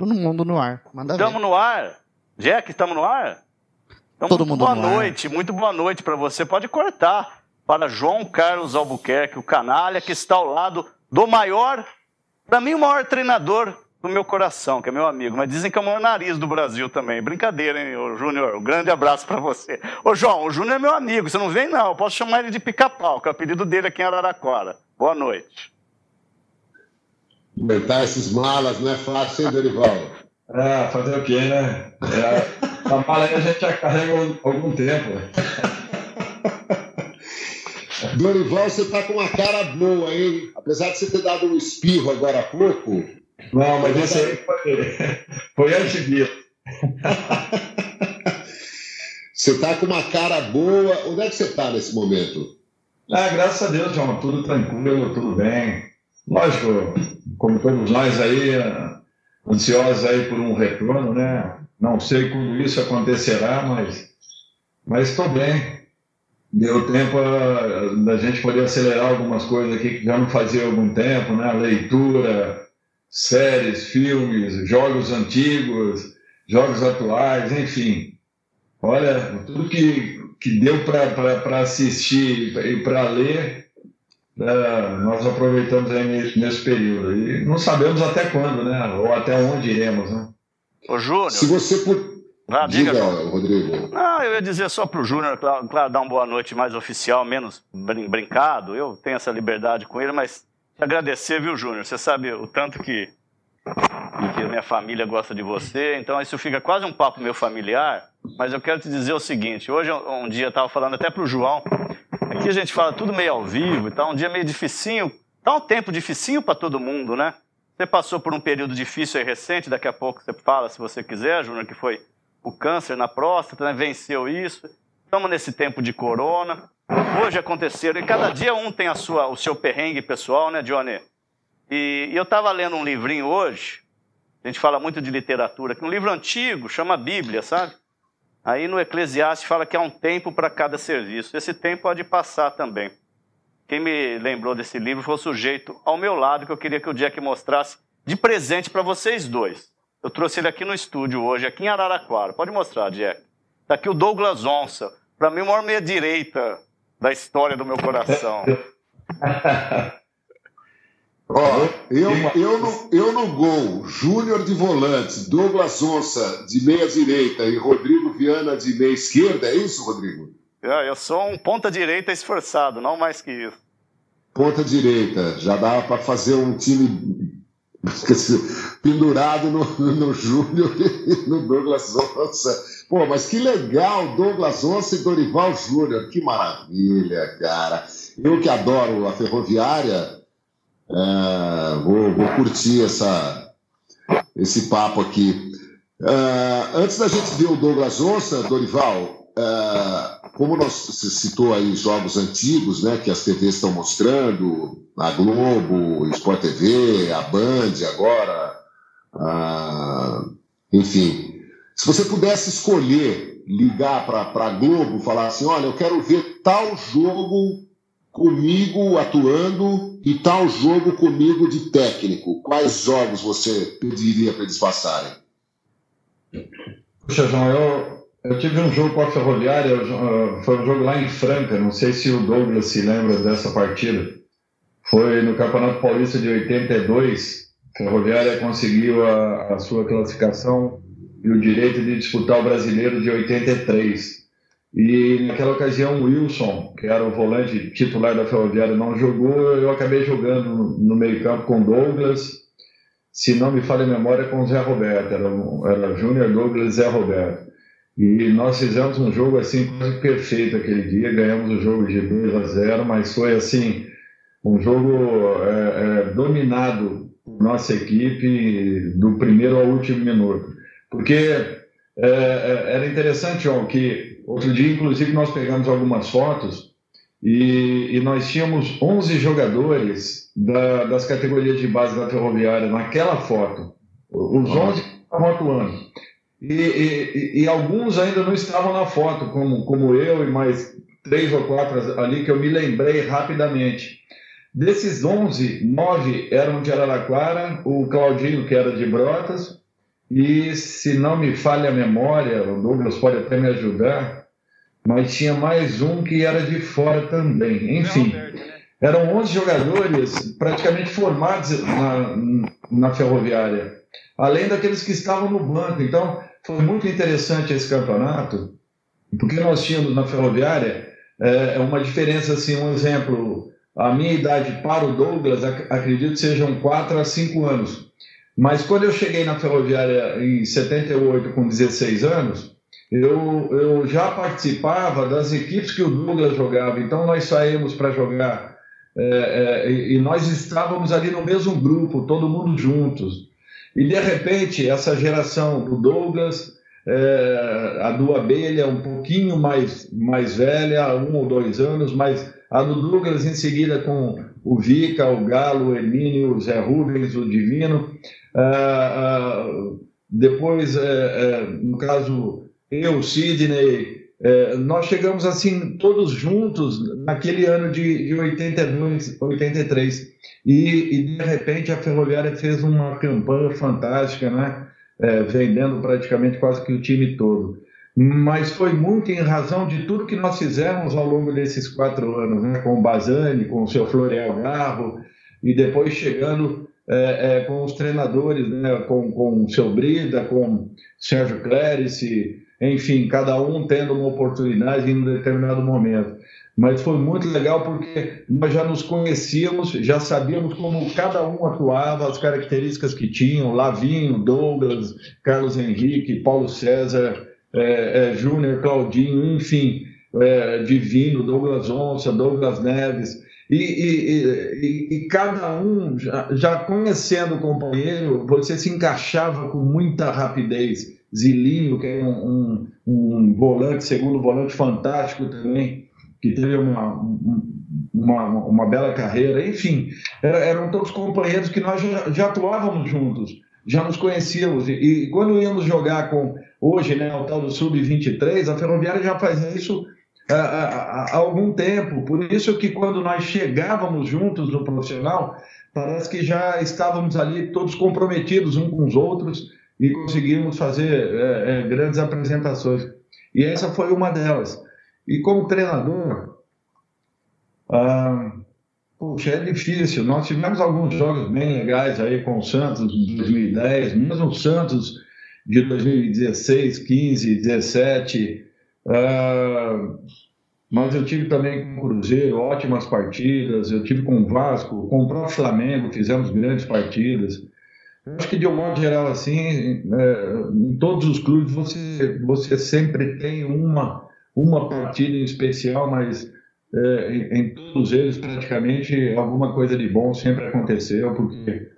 todo mundo no ar. Manda Estamos no ar. Jack, estamos no ar? Então, todo mundo boa no noite, ar. muito boa noite para você. Pode cortar para João Carlos Albuquerque, o canalha que está ao lado do maior, para mim, o maior treinador do meu coração, que é meu amigo. Mas dizem que é o maior nariz do Brasil também. Brincadeira, hein, Júnior? Um grande abraço para você. Ô, João, o Júnior é meu amigo. Você não vem, não. Eu posso chamar ele de pica-pau, que é o apelido dele aqui em Araraquara. Boa noite. Aumentar esses malas não é fácil, hein, Dorival? É, fazer o quê, né? É, a mala aí a gente já carrega algum tempo. Dorival, você tá com uma cara boa, hein? Apesar de você ter dado um espirro agora há pouco. Não, mas esse aí foi, foi antes disso. Você tá com uma cara boa. Onde é que você tá nesse momento? Ah, graças a Deus, João, tudo tranquilo, tudo bem. Lógico, como todos nós aí, ansiosos aí por um retorno, né? Não sei quando isso acontecerá, mas mas estou bem. Deu tempo da gente poder acelerar algumas coisas aqui que já não fazia algum tempo, né? Leitura, séries, filmes, jogos antigos, jogos atuais, enfim. Olha, tudo que, que deu para assistir e para ler, é, nós aproveitamos aí nesse, nesse, período. E não sabemos até quando, né? Ou até onde iremos, né? Ô, Júnior. Se você por... Ah, diga, diga, Rodrigo. Não, eu ia dizer só para o Júnior, claro, claro, dar uma boa noite mais oficial, menos brin brincado. Eu tenho essa liberdade com ele, mas te agradecer, viu, Júnior? Você sabe o tanto que, que minha família gosta de você, então isso fica quase um papo meu familiar. Mas eu quero te dizer o seguinte: hoje, um dia, eu estava falando até para o João, aqui a gente fala tudo meio ao vivo e um dia meio dificinho, tá um tempo dificinho para todo mundo, né? Você passou por um período difícil e recente, daqui a pouco você fala, se você quiser, Júnior, que foi o câncer na próstata, né? venceu isso. Estamos nesse tempo de corona. Hoje aconteceram, e cada dia um tem a sua, o seu perrengue pessoal, né, Johnny? E, e eu estava lendo um livrinho hoje, a gente fala muito de literatura, que um livro antigo, chama Bíblia, sabe? Aí no Eclesiastes fala que há um tempo para cada serviço. Esse tempo pode passar também. Quem me lembrou desse livro foi o sujeito ao meu lado, que eu queria que o Jack mostrasse de presente para vocês dois. Eu trouxe ele aqui no estúdio hoje, aqui em Araraquara. Pode mostrar, Jack. Está aqui o Douglas Onça. Para mim, o maior meia-direita da história do meu coração. Ó, eu, eu, no, eu no gol, Júnior de volantes, Douglas Onça de meia direita e Rodrigo Viana de meia esquerda, é isso, Rodrigo? É, eu sou um ponta direita esforçado, não mais que isso. Ponta direita, já dá para fazer um time pendurado no, no Júnior e no Douglas Onça. Pô, mas que legal, Douglas Onça e Dorival Júnior, que maravilha, cara. Eu que adoro a ferroviária, é, vou, vou, curtir essa, esse papo aqui. É, antes da gente ver o Douglas Onça, Dorival, é, como nós, você citou aí jogos antigos, né, que as TVs estão mostrando, a Globo, Sport TV, a Band agora, enfim. Se você pudesse escolher ligar para a Globo falar assim, olha, eu quero ver tal jogo comigo atuando e tal jogo comigo de técnico, quais jogos você pediria para eles passarem? Puxa, João, eu, eu tive um jogo com a Ferroviária, foi um jogo lá em Franca, não sei se o Douglas se lembra dessa partida. Foi no Campeonato Paulista de 82, a Ferroviária conseguiu a, a sua classificação e o direito de disputar o Brasileiro de 83. E naquela ocasião o Wilson, que era o volante titular da Ferroviária, não jogou, eu acabei jogando no meio-campo com Douglas, se não me falha a memória, com o Zé Roberto, era, era Júnior Douglas Zé Roberto. E nós fizemos um jogo assim quase perfeito aquele dia, ganhamos o jogo de 2 a 0, mas foi assim um jogo é, é, dominado por nossa equipe do primeiro ao último minuto. Porque é, era interessante, João, que outro dia, inclusive, nós pegamos algumas fotos e, e nós tínhamos 11 jogadores da, das categorias de base da Ferroviária naquela foto. Os 11 estavam atuando. E, e, e, alguns ainda não estavam na foto, como, como eu e mais três ou quatro ali que eu me lembrei rapidamente. Desses 11, nove eram de Araraquara, o Claudinho, que era de Brotas, e se não me falha a memória, o Douglas pode até me ajudar, mas tinha mais um que era de fora também. Enfim, né? eram 11 jogadores praticamente formados na, na Ferroviária, além daqueles que estavam no banco. Então, foi muito interessante esse campeonato, porque nós tínhamos na Ferroviária é, uma diferença, assim, um exemplo, a minha idade para o Douglas, acredito sejam 4 a 5 anos. Mas quando eu cheguei na Ferroviária em 78, com 16 anos, eu, eu já participava das equipes que o Douglas jogava. Então nós saímos para jogar é, é, e nós estávamos ali no mesmo grupo, todo mundo juntos. E de repente, essa geração do Douglas, é, a do Abelha, um pouquinho mais, mais velha, um ou dois anos, mas a do Douglas em seguida com o Vica, o Galo, o Emílio, o Zé Rubens, o Divino. Ah, ah, depois, é, é, no caso, eu, Sidney, é, nós chegamos assim todos juntos naquele ano de, de 82, 83 e, e de repente a Ferroviária fez uma campanha fantástica, né? É, vendendo praticamente quase que o time todo. Mas foi muito em razão de tudo que nós fizemos ao longo desses quatro anos, né? com o Bazani, com o seu Florial Garro, e depois chegando é, é, com os treinadores, né? com, com o seu Brida, com Sérgio Clérice, enfim, cada um tendo uma oportunidade em um determinado momento. Mas foi muito legal porque nós já nos conhecíamos, já sabíamos como cada um atuava, as características que tinham, Lavinho, Douglas, Carlos Henrique, Paulo César, é, é, Júnior, Claudinho, enfim, é, Divino, Douglas Onça, Douglas Neves, e, e, e, e, cada um, já, já conhecendo o companheiro, você se encaixava com muita rapidez. Zilinho, que é um, um, um volante, segundo volante fantástico também, que teve uma, uma, uma bela carreira. Enfim, eram todos companheiros que nós já, já atuávamos juntos, já nos conhecíamos. E, e, quando íamos jogar com, hoje, né, o tal do Sub-23, a Ferroviária já faz isso há, há, há algum tempo. Por isso que quando nós chegávamos juntos no profissional, parece que já estávamos ali todos comprometidos uns com os outros e conseguimos fazer é, é, grandes apresentações. E essa foi uma delas. E como treinador, ah, é difícil. Nós tivemos alguns jogos bem legais aí com o Santos em 2010, mesmo o Santos de 2016, 15, 17. Ah, mas eu tive também com o Cruzeiro ótimas partidas, eu tive com o Vasco, com o próprio Flamengo, fizemos grandes partidas. Acho que de um modo geral, assim, é, em todos os clubes você, você sempre tem uma, uma partida em especial, mas é, em, em, todos eles praticamente alguma coisa de bom sempre aconteceu, porque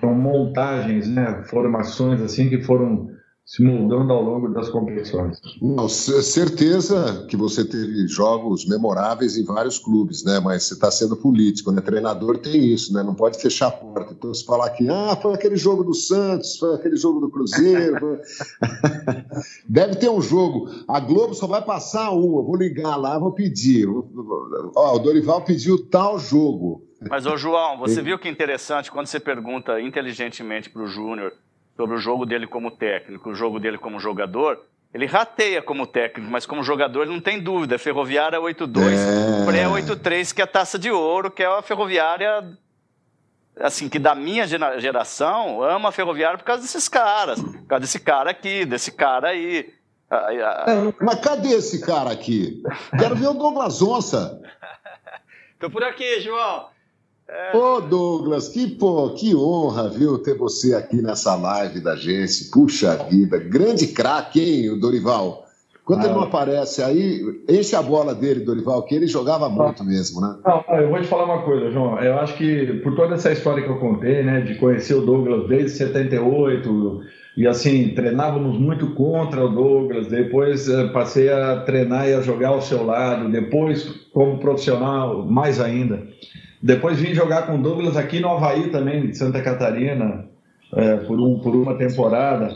são montagens, né, formações assim que foram se moldando ao longo das competições. Não, certeza que você teve jogos memoráveis em vários clubes, né? Mas você está sendo político, né? Treinador tem isso, né? Não pode fechar a porta. Então, se falar que ah, foi aquele jogo do Santos, foi aquele jogo do Cruzeiro. Foi... Deve ter um jogo. A Globo só vai passar um. Eu vou ligar lá, vou pedir. Ó, o Dorival pediu tal jogo. Mas, ô João, você viu que interessante quando você pergunta inteligentemente para o Júnior sobre o jogo dele como técnico, o jogo dele como jogador, ele rateia como técnico, mas como jogador ele não tem dúvida. Ferroviária 8-2, é... pré-8-3, que é a taça de ouro, que é a Ferroviária, assim, que da minha geração ama a Ferroviária por causa desses caras. Por causa desse cara aqui, desse cara aí. É, mas cadê esse cara aqui? Quero ver o Douglas Onça. Tô por aqui, João. É. Ô Douglas, que, pô, que honra, viu, ter você aqui nessa live da gente. Puxa vida, grande craque, hein, o Dorival? Quando ah, ele não aparece aí, enche a bola dele, Dorival, que ele jogava muito mesmo, né? Não, eu vou te falar uma coisa, João. Eu acho que por toda essa história que eu contei, né, de conhecer o Douglas desde 78, e assim, treinávamos muito contra o Douglas, depois eh, passei a treinar e a jogar ao seu lado, depois como profissional, mais ainda. Depois vim jogar com o Douglas aqui no Havaí também, de Santa Catarina, é, por, um, por uma temporada.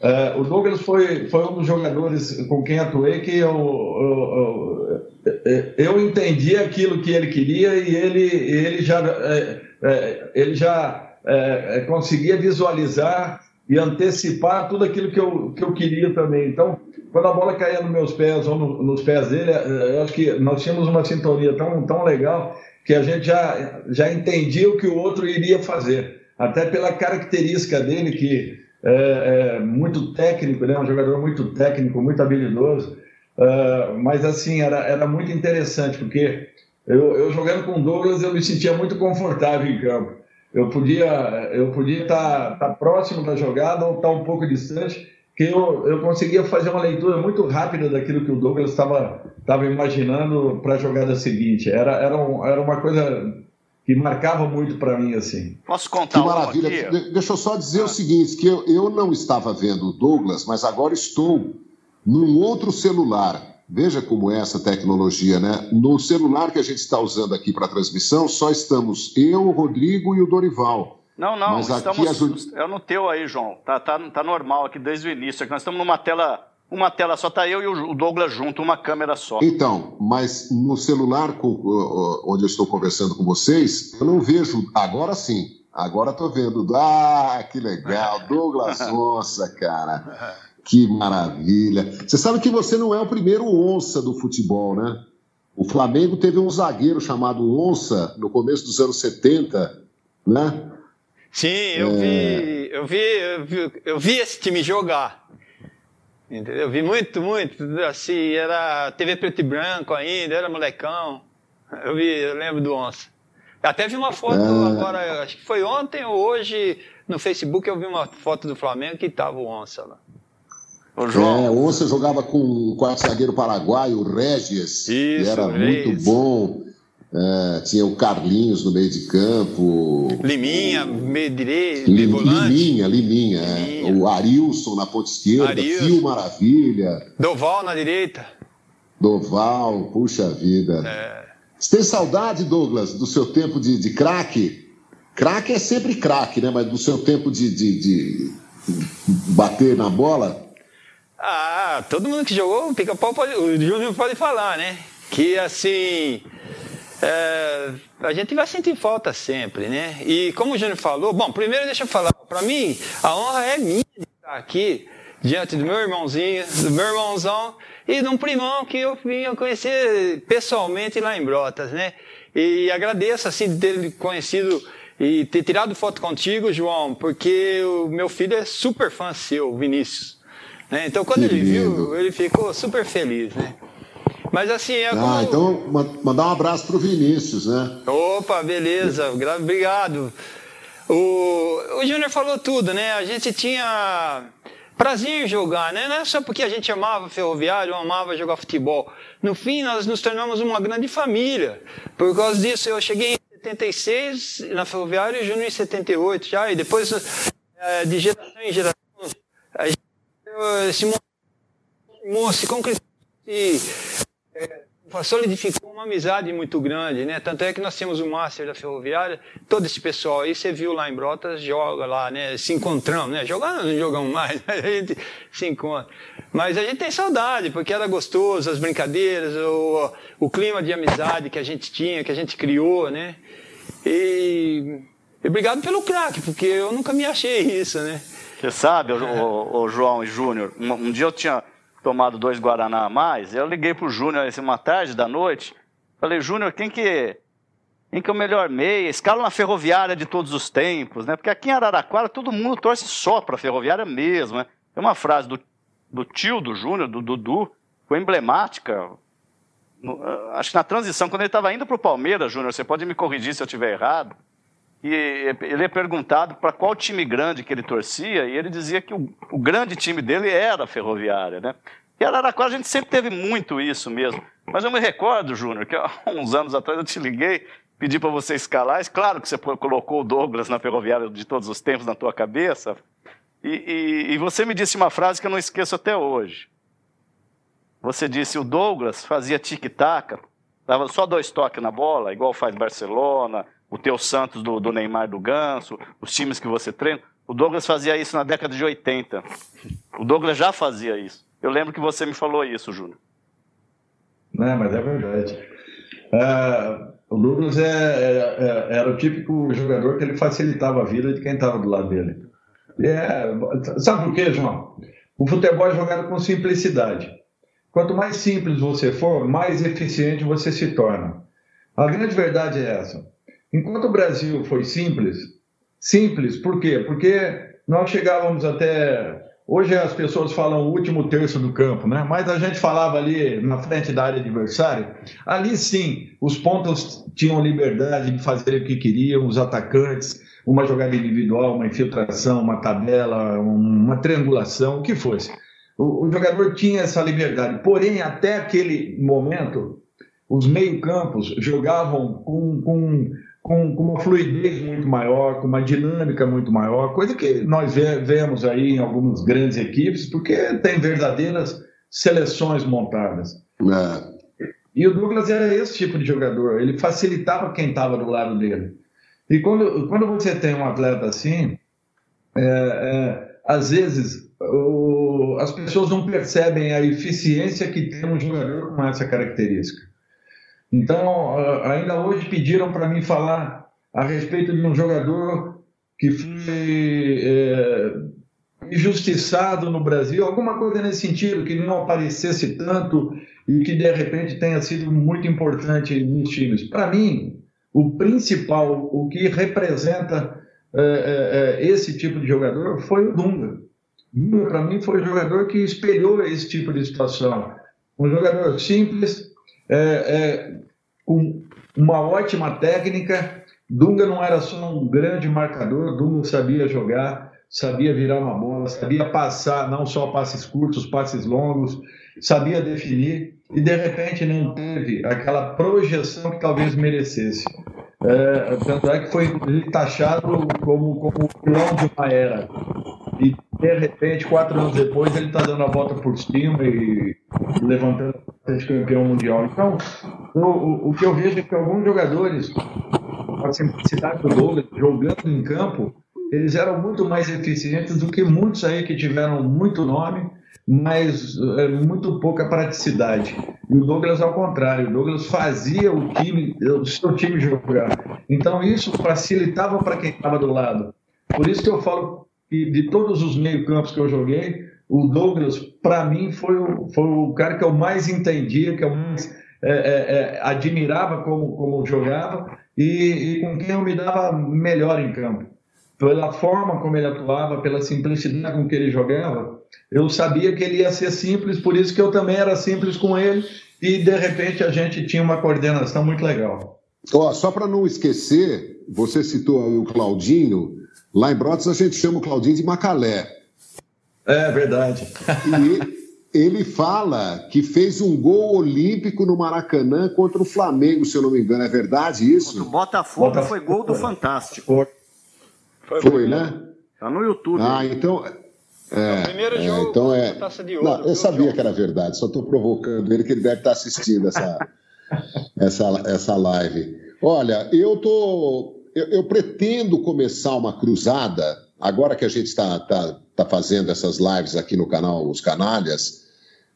É, o Douglas foi, foi um dos jogadores com quem atuei que eu, eu, eu, eu entendi aquilo que ele queria e ele, ele já, é, é ele já é, é, conseguia visualizar e antecipar tudo aquilo que eu, que eu queria também. Então, quando a bola caía nos meus pés ou no, nos pés dele, eh, eu acho que nós tínhamos uma sintonia tão, tão legal que a gente já, já entendia o que o outro iria fazer. Até pela característica dele, que é, é muito técnico, né? um jogador muito técnico, muito habilidoso. Uh, mas assim, era, era muito interessante, porque eu, eu jogando com o Douglas, eu me sentia muito confortável em campo. Eu podia eu podia estar, estar próximo da jogada ou estar um pouco distante, que eu, eu conseguia fazer uma leitura muito rápida daquilo que o Douglas estava estava imaginando para a jogada seguinte. Era, era, um, era uma coisa que marcava muito para mim assim. Posso contar que maravilha. Aqui? Deixa eu só dizer ah. o seguinte, que eu, eu não estava vendo o Douglas, mas agora estou num outro celular. Veja como é essa tecnologia, né? No celular que a gente está usando aqui para a transmissão, só estamos eu, o Rodrigo e o Dorival. Não, não, Mas estamos. Aqui É no teu aí, João. Tá, tá, tá normal aqui desde o início. Aqui nós estamos numa tela uma tela só está eu e o Douglas junto, uma câmera só. Então, mas no celular onde eu estou conversando com vocês, eu não vejo. Agora sim. Agora estou vendo. Ah, que legal. Douglas Onça, cara. Que maravilha. Você sabe que você não é o primeiro onça do futebol, né? O Flamengo teve um zagueiro chamado Onça no começo dos anos 70, né? Sim, eu, é... vi, eu, vi, eu vi, eu vi esse time jogar. Entendeu? Eu vi muito, muito, assim, era TV preto e branco ainda, era molecão. Eu vi, eu lembro do Onça. Até vi uma foto é... agora, acho que foi ontem ou hoje, no Facebook eu vi uma foto do Flamengo que tava o Onça lá. O João. É, o Onça jogava com o quarto zagueiro paraguaio, o Regis, Isso, que era muito bom. É, tinha o Carlinhos no meio de campo. Liminha, meio direito, meio volante. Liminha, Liminha. É. Liminha. É. O Arilson na ponta esquerda, Arilson. Fio Maravilha. Doval na direita. Doval, puxa vida. É. Você tem saudade, Douglas, do seu tempo de, de craque? Craque é sempre craque, né? Mas do seu tempo de, de, de bater na bola? Ah, todo mundo que jogou pica-pau pode. O Júnior pode falar, né? Que assim é, a gente vai sentir falta sempre, né? E como o Júnior falou, bom, primeiro deixa eu falar, para mim, a honra é minha de estar aqui diante do meu irmãozinho, do meu irmãozão e de um primão que eu vim conhecer pessoalmente lá em Brotas, né? E agradeço, assim, de ter conhecido e ter tirado foto contigo, João, porque o meu filho é super fã seu, Vinícius. Né? Então, quando que ele lindo. viu, ele ficou super feliz, né? Mas assim, é como... Ah, então mandar um abraço pro Vinícius, né? Opa, beleza, obrigado. O, o Júnior falou tudo, né? A gente tinha prazer em jogar, né? Não é só porque a gente amava ferroviário, amava jogar futebol. No fim, nós nos tornamos uma grande família. Por causa disso, eu cheguei em 76 na ferroviária e o Júnior em 78 já, e depois é, de geração em geração, a gente, se, se concretizou é, solidificou uma amizade muito grande, né? Tanto é que nós temos o Master da Ferroviária, todo esse pessoal aí, você viu lá em Brotas, joga lá, né? Se encontramos, né? Jogar não jogamos mais, a gente se encontra. Mas a gente tem saudade, porque era gostoso, as brincadeiras, o, o clima de amizade que a gente tinha, que a gente criou, né? E, e obrigado pelo craque, porque eu nunca me achei isso, né? Você sabe, o, o, o João e Júnior, um, um dia eu tinha tomado dois Guaraná a mais, eu liguei pro Júnior uma tarde da noite, falei, Júnior, quem que, quem que é o melhor meia? Escala na ferroviária de todos os tempos, né? Porque aqui em Araraquara todo mundo torce só pra ferroviária mesmo, né? Tem uma frase do, do tio do Júnior, do Dudu, foi emblemática, no, acho que na transição, quando ele estava indo pro Palmeiras, Júnior, você pode me corrigir se eu estiver errado, e ele é perguntado para qual time grande que ele torcia, e ele dizia que o, o grande time dele era a Ferroviária, né? E Araraquara a gente sempre teve muito isso mesmo. Mas eu me recordo, Júnior, que há uns anos atrás eu te liguei, pedi para você escalar. Claro que você colocou o Douglas na Ferroviária de todos os tempos na tua cabeça. E, e, e você me disse uma frase que eu não esqueço até hoje. Você disse, o Douglas fazia tic-tac, dava só dois toques na bola, igual faz Barcelona, o teu Santos do, do Neymar do Ganso, os times que você treina. O Douglas fazia isso na década de 80. O Douglas já fazia isso. Eu lembro que você me falou isso, Júnior. Não, mas é verdade. É, o Douglas é, é, é, era o típico jogador que ele facilitava a vida de quem estava do lado dele. É, sabe por quê, João? O futebol é jogado com simplicidade. Quanto mais simples você for, mais eficiente você se torna. A grande verdade é essa. Enquanto o Brasil foi simples, simples, por quê? Porque nós chegávamos até. Hoje as pessoas falam o último terço do campo, né? Mas a gente falava ali na frente da área adversária. Ali sim, os pontos tinham liberdade de fazer o que queriam, os atacantes, uma jogada individual, uma infiltração, uma tabela, uma triangulação, o que fosse. O, jogador tinha essa liberdade. Porém, até aquele momento, os meio-campos jogavam com, com com, com, uma fluidez muito maior, com uma dinâmica muito maior, coisa que nós vemos aí em algumas grandes equipes, porque tem verdadeiras seleções montadas. É. E o Douglas era esse tipo de jogador, ele facilitava quem estava do lado dele. E quando, quando você tem um atleta assim, é, é, às vezes o, as pessoas não percebem a eficiência que tem um jogador com essa característica. Então, ainda hoje pediram para mim falar a respeito de um jogador que foi é, injustiçado no Brasil, alguma coisa nesse sentido, que não aparecesse tanto e que de repente tenha sido muito importante nos times. Para mim, o principal, o que representa é, é, é esse tipo de jogador foi o Dunga. Dunga, para mim, foi o jogador que espelhou esse tipo de situação. Um jogador simples, é, é, com uma ótima técnica. Dunga não era só um grande marcador, Dunga sabia jogar, sabia virar uma bola, sabia passar, não só passes curtos, passes longos, sabia definir e de repente não teve aquela projeção que talvez merecesse. É, tanto é que foi taxado como, como o vilão de uma era. E de repente, quatro anos depois, ele está dando a volta por cima e levantando ser campeão mundial. Então, o, o que eu vejo é que alguns jogadores, a simplicidade do Douglas, jogando em campo, eles eram muito mais eficientes do que muitos aí que tiveram muito nome, mas é, muito pouca praticidade. E o Douglas ao contrário, o Douglas fazia o time, o seu time jogar. Então isso facilitava para quem estava do lado. Por isso que eu falo que de todos os meio-campos que eu joguei, o Douglas, para mim, foi o, foi o cara que eu mais entendia, que eu mais é, é, é, admirava como, como jogava e, e, com quem eu me dava melhor em campo. Pela forma como ele atuava, pela simplicidade com que ele jogava, eu sabia que ele ia ser simples, por isso que eu também era simples com ele e de repente a gente tinha uma coordenação muito legal. Só para não esquecer, você citou o Claudinho, lá em Brotas a gente chama o Claudinho de Macalé. É verdade. E ele fala que fez um gol olímpico no Maracanã contra o Flamengo, se eu não me engano. É verdade isso? O Botafogo, Botafogo foi gol do Fantástico. Foi, foi né? Tá no YouTube. Ah, então. É, primeiro é, jogo, então é. Taça de ouro, não, eu sabia jogo. que era verdade, só estou provocando ele que ele deve estar assistindo essa, essa, essa live. Olha, eu tô, eu, eu pretendo começar uma cruzada agora que a gente está tá, tá fazendo essas lives aqui no canal Os Canalhas,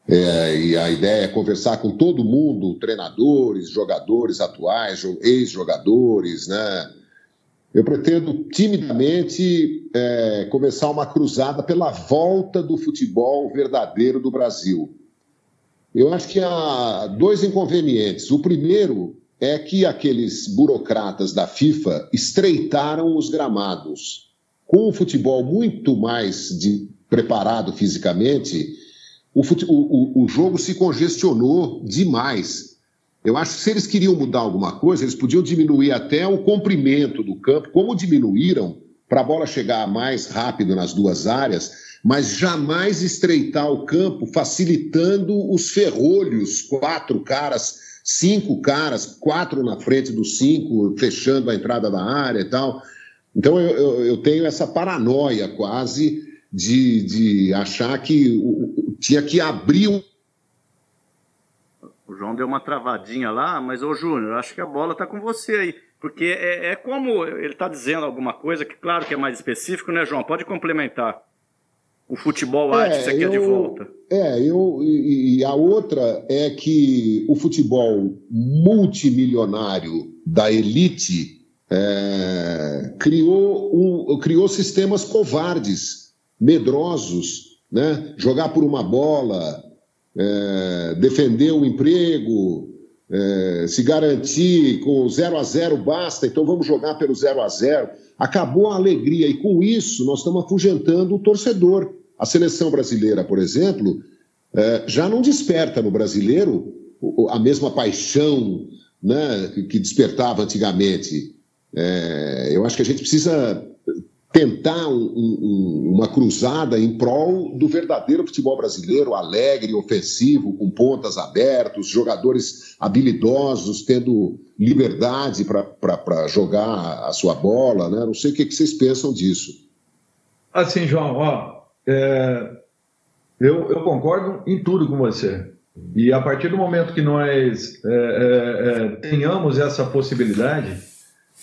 é, e a ideia é conversar com todo mundo, treinadores, jogadores atuais, ex-jogadores, né? Eu pretendo timidamente é, começar uma cruzada pela volta do futebol verdadeiro do Brasil. Eu acho que há dois inconvenientes. O primeiro é que aqueles burocratas da FIFA estreitaram os gramados com o futebol muito mais de, preparado fisicamente, o, fute, o, o, jogo se congestionou demais. Eu acho que se eles queriam mudar alguma coisa, eles podiam diminuir até o comprimento do campo, como diminuíram para a bola chegar mais rápido nas duas áreas, mas jamais estreitar o campo, facilitando os ferrolhos, quatro caras, cinco caras, quatro na frente dos cinco, fechando a entrada da área e tal. Então eu, eu, eu tenho essa paranoia quase de, de achar que tinha que abrir um. O João deu uma travadinha lá, mas ô Júnior, acho que a bola está com você aí. Porque é, é como ele está dizendo alguma coisa que, claro que é mais específico, né, João? Pode complementar. O futebol arte, é, você quer de volta. É, eu, e, e a outra é que o futebol multimilionário da elite é, criou, um, criou sistemas covardes, medrosos, né? jogar por uma bola, é, defender o emprego, é, se garantir com 0 a 0 basta, então vamos jogar pelo 0 a 0 Acabou a alegria e com isso nós estamos afugentando o torcedor. A seleção brasileira, por exemplo, é, já não desperta no brasileiro a mesma paixão né, que despertava antigamente. É, eu acho que a gente precisa tentar um, um, uma cruzada em prol do verdadeiro futebol brasileiro, alegre, ofensivo, com pontas abertas, jogadores habilidosos, tendo liberdade para jogar a sua bola. Né? Não sei o que, que vocês pensam disso. Assim, João, ó, é, eu, eu, concordo em tudo com você. E a partir do momento que nós é, é, é tenhamos essa possibilidade,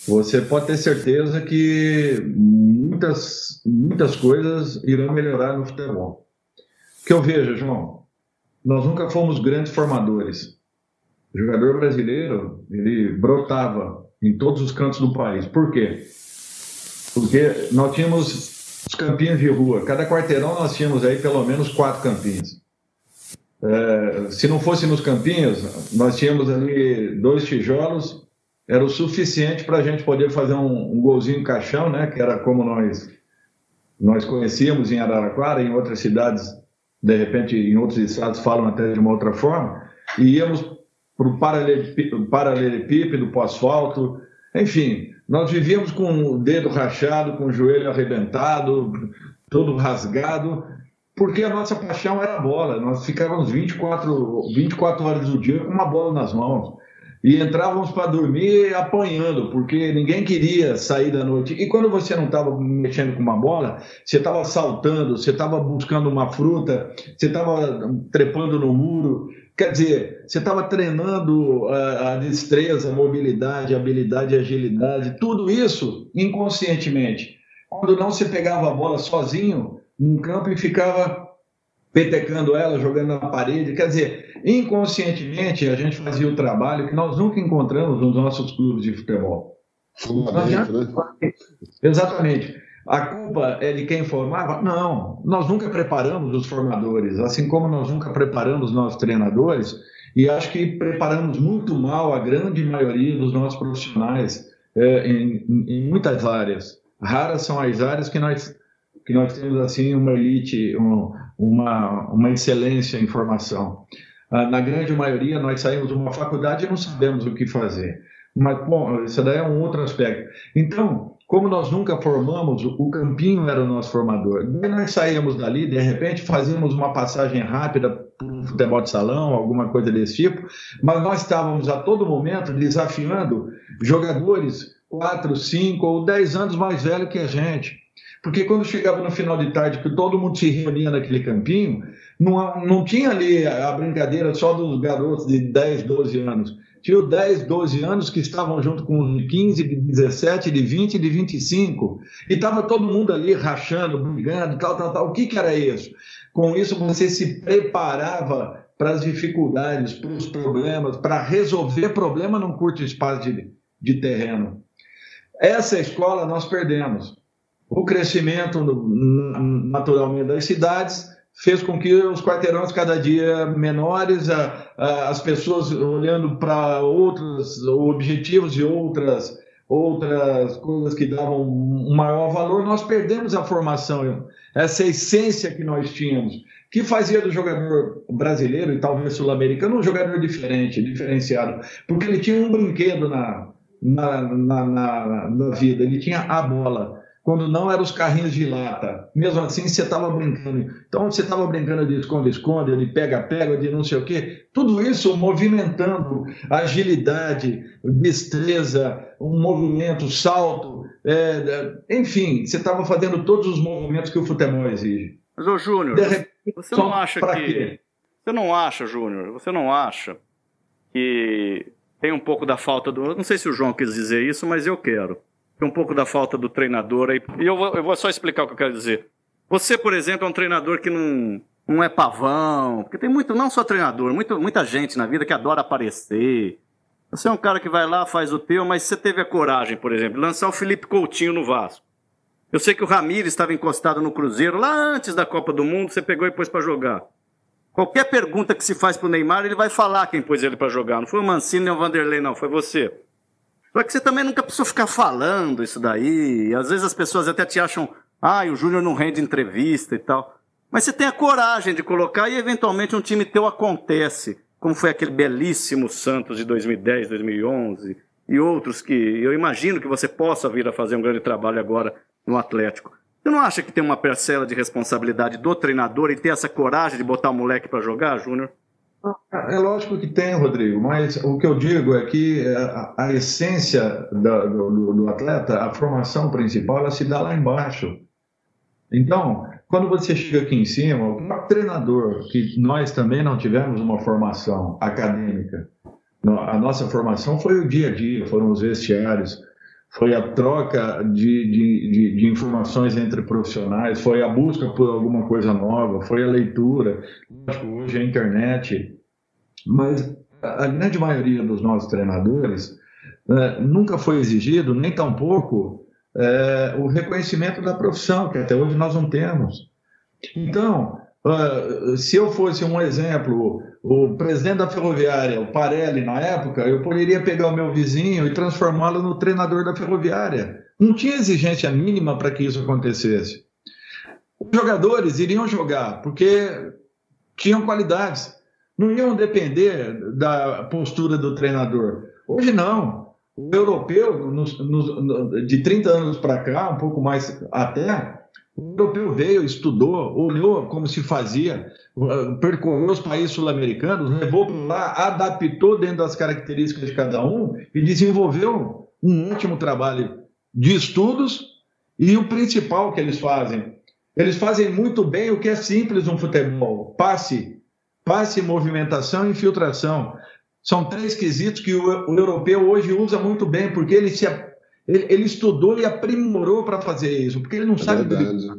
você pode ter certeza que muitas, muitas coisas irão melhorar no futebol. O que eu vejo, João, nós nunca fomos grandes formadores. O jogador brasileiro, ele brotava em todos os cantos do país. Por quê? Porque nós tínhamos os campinhos de rua. Cada quarteirão nós tínhamos aí pelo menos quatro campinhos. É, se não fosse nos campinhos, nós tínhamos ali dois tijolos era o suficiente para a gente poder fazer um, um golzinho caixão, né? Que era como nós nós conhecíamos em Araraquara, em outras cidades, de repente em outros estados falam até de uma outra forma, e íamos para o paralelepípedo, para o asfalto, enfim, nós vivíamos com o dedo rachado, com o joelho arrebentado, todo rasgado, porque a nossa paixão era a bola. Nós ficávamos 24, 24 horas do dia com uma bola nas mãos e entrávamos para dormir apanhando, porque ninguém queria sair da noite. E quando você não estava mexendo com uma bola, você estava saltando, você estava buscando uma fruta, você estava trepando no muro. Quer dizer, você estava treinando a, a destreza, a mobilidade, a habilidade, a agilidade, tudo isso inconscientemente. Quando não, você pegava a bola sozinho num campo e ficava petecando ela, jogando na parede. Quer dizer, inconscientemente a gente fazia o trabalho que nós nunca encontramos nos nossos clubes de futebol. Fundamento, né? Exatamente. A culpa é de quem formava? Não, nós nunca preparamos os formadores, assim como nós nunca preparamos nossos treinadores, e acho que preparamos muito mal a grande maioria dos nossos profissionais é, em, em muitas áreas. Raras são as áreas que nós que nós temos assim uma elite, um, uma, uma excelência em formação. Ah, na grande maioria, nós saímos de uma faculdade e não sabemos o que fazer. Mas, bom, isso daí é um outro aspecto. Então, como nós nunca formamos, o campinho era o nosso formador. E nós saímamos dali, de repente, fazíamos uma passagem rápida para o futebol de salão, alguma coisa desse tipo, mas nós estávamos a todo momento desafiando jogadores 4, 5 ou 10 anos mais velhos que a gente. Porque quando chegava no final de tarde, que todo mundo se reunia naquele campinho, não, não tinha ali a brincadeira só dos garotos de 10, 12 anos. Tinha 10, 12 anos que estavam junto com os 15, de 17, de 20, de 25. E estava todo mundo ali rachando, brigando, tal, tal, tal. O que, que era isso? Com isso, você se preparava para as dificuldades, para os problemas, para resolver problema num curto espaço de, de terreno. Essa escola nós perdemos o crescimento naturalmente das cidades fez com que os quarteirões cada dia menores, a, a, as pessoas olhando para outros objetivos e outras outras coisas que davam um maior valor, nós perdemos a formação, essa essência que nós tínhamos, que fazia do jogador brasileiro e talvez sul-americano um jogador diferente, diferenciado, porque ele tinha um brinquedo na, na, na, na, na vida, ele tinha a bola quando não eram os carrinhos de lata. Mesmo assim, você estava brincando. Então, você estava brincando de esconde-esconde, de pega-pega, de não sei o quê. Tudo isso movimentando agilidade, destreza, um movimento, salto. É, enfim, você estava fazendo todos os movimentos que o futebol exige. Mas, ô Júnior, você não acha que... Quê? Você não acha, Júnior, você não acha que tem um pouco da falta do... Não sei se o João quis dizer isso, mas eu quero um pouco da falta do treinador aí. E eu vou, eu vou só explicar o que eu quero dizer. Você, por exemplo, é um treinador que não, não é pavão, porque tem muito, não só treinador, muito, muita gente na vida que adora aparecer, Você é um cara que vai lá, faz o teu, mas você teve a coragem, por exemplo, de lançar o Felipe Coutinho no Vasco. Eu sei que o Ramires estava encostado no Cruzeiro lá antes da Copa do Mundo, você pegou e pôs para jogar. Qualquer pergunta que se faz para o Neymar, ele vai falar quem pôs ele para jogar. Não foi o Mancini nem o Vanderlei, não, foi você. Só que você também nunca precisou ficar falando isso daí. E às vezes as pessoas até te acham, ah, o Júnior não rende entrevista e tal. Mas você tem a coragem de colocar e eventualmente um time teu acontece, como foi aquele belíssimo Santos de 2010, 2011 e outros que eu imagino que você possa vir a fazer um grande trabalho agora no Atlético. Você não acha que tem uma parcela de responsabilidade do treinador em ter essa coragem de botar o moleque para jogar, Júnior? É lógico que tem, Rodrigo, mas o que eu digo é que a, a essência do, do, atleta, a formação principal, ela se dá lá embaixo. Então, quando você chega aqui em cima, o treinador, que nós também não tivemos uma formação acadêmica, a nossa formação foi o dia a dia, foram os vestiários, foi a troca de, de, de, de, informações entre profissionais, foi a busca por alguma coisa nova, foi a leitura, hoje a internet. Mas a grande maioria dos nossos treinadores é, nunca foi exigido, nem tampouco, é, o reconhecimento da profissão, que até hoje nós não temos. Então, uh, se eu fosse um exemplo, o presidente da ferroviária, o Parelli, na época, eu poderia pegar o meu vizinho e transformá-lo no treinador da ferroviária. Não tinha exigência mínima para que isso acontecesse. Os jogadores iriam jogar porque tinham qualidades, não iam depender da postura do treinador. Hoje não. O europeu, nos, nos, de 30 anos para cá, um pouco mais até, o europeu veio, estudou, olhou como se fazia, percorreu os países sul-americanos, levou para lá, adaptou dentro das características de cada um e desenvolveu um ótimo trabalho de estudos. E o principal que eles fazem, eles fazem muito bem o que é simples no futebol: passe, passe, movimentação e infiltração. São três quesitos que o, o europeu hoje usa muito bem, porque ele se ele, ele estudou e aprimorou para fazer isso, porque ele não é sabe driblar.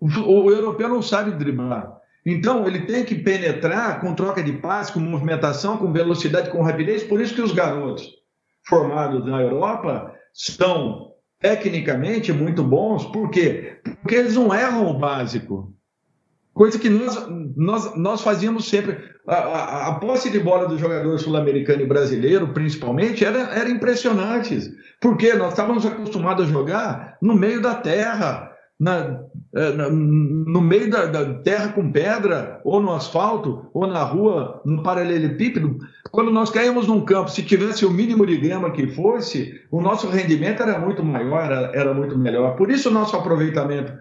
O, o, europeu não sabe driblar. Então, ele tem que penetrar com troca de passe, com movimentação, com velocidade, com rapidez. Por isso que os garotos formados na Europa são tecnicamente muito bons. Por quê? Porque eles não erram o básico. Coisa que nós, nós, nós fazíamos sempre. A, a, posse de bola do jogador sul-americano e brasileiro, principalmente, era, era impressionante. Porque nós estávamos acostumados a jogar no meio da terra, na, é, na, no meio da, da, terra com pedra, ou no asfalto, ou na rua, no paralelepípedo. Quando nós caímos num campo, se tivesse o mínimo de grama que fosse, o nosso rendimento era muito maior, era, era muito melhor. Por isso o nosso aproveitamento,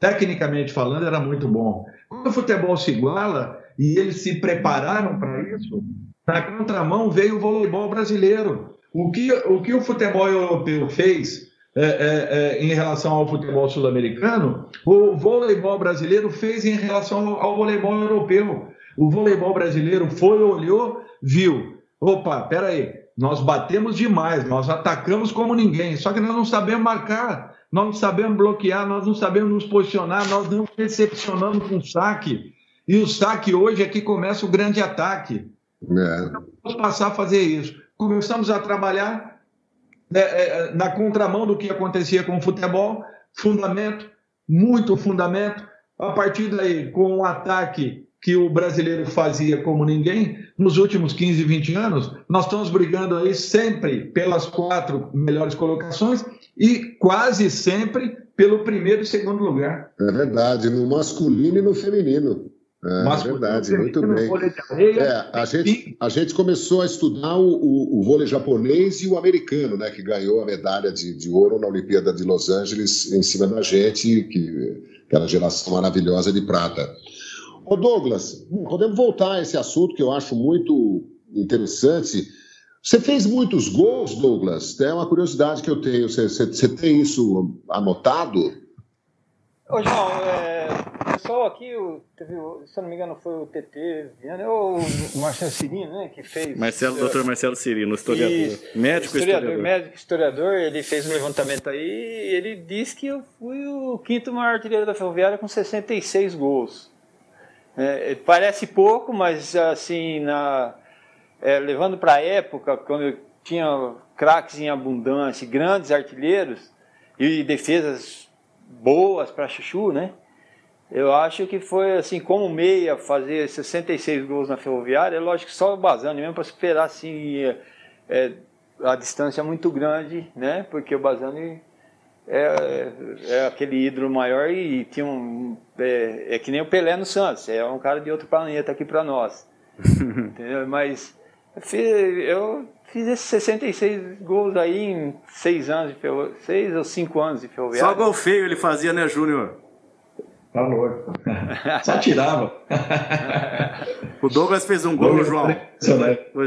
tecnicamente falando, era muito bom. Quando o futebol se iguala, e eles se prepararam para isso, na contramão veio o voleibol brasileiro. O que o, que o futebol europeu fez é, é, é, em relação ao futebol sul-americano, o voleibol brasileiro fez em relação ao, ao, voleibol europeu. O voleibol brasileiro foi, olhou, viu. Opa, peraí, nós batemos demais, nós atacamos como ninguém, só que nós não sabemos marcar, nós não sabemos bloquear, nós não sabemos nos posicionar, nós não recepcionamos com saque. E o saque hoje é que começa o grande ataque. É. Vamos passar a fazer isso. Começamos a trabalhar né, é, na contramão do que acontecia com o futebol, fundamento, muito fundamento. A partir daí, com o um ataque que o brasileiro fazia como ninguém, nos últimos 15, 20 anos, nós estamos brigando aí sempre pelas quatro melhores colocações e quase sempre pelo primeiro e segundo lugar. É verdade, no masculino e no feminino. É, Mas, verdade, muito bem. É, a, gente, a gente começou a estudar o, o, o, vôlei japonês e o americano, né, que ganhou a medalha de, de ouro na Olimpíada de Los Angeles em cima da gente, que, aquela geração maravilhosa de prata. Ô Douglas, podemos voltar a esse assunto que eu acho muito interessante. Você fez muitos gols, Douglas? É uma curiosidade que eu tenho. Você, você, você tem isso anotado? Ô, João, é, pessoal aqui, teve, se eu não me engano, foi o TT Viana, ou o Marcelo Cirino, né, que fez. Marcelo, doutor Marcelo Cirino, historiador. E, médico historiador, historiador. Médico historiador, ele fez um levantamento aí e ele disse que eu fui o quinto maior artilheiro da Ferroviária com 66 gols. É, parece pouco, mas assim, na, é, levando para a época, quando tinha craques em abundância, grandes artilheiros e defesas boas para Chuchu, né? Eu acho que foi assim, como meia, fazer 66 gols na Ferroviária, é lógico que só o Bazani mesmo para superar assim, é, é, a distância muito grande, né? Porque o Bazani é, é aquele ídolo maior e tinha um. É, é, que nem o Pelé no Santos, é um cara de outro planeta aqui para nós. entendeu? Mas eu fiz esses 66 gols aí em 6 anos de ferroviária, 6 ou 5 anos de ferroviária. Só gol feio ele fazia, né, Júnior? Tá louco. Só tirava. o Douglas fez um gol, João.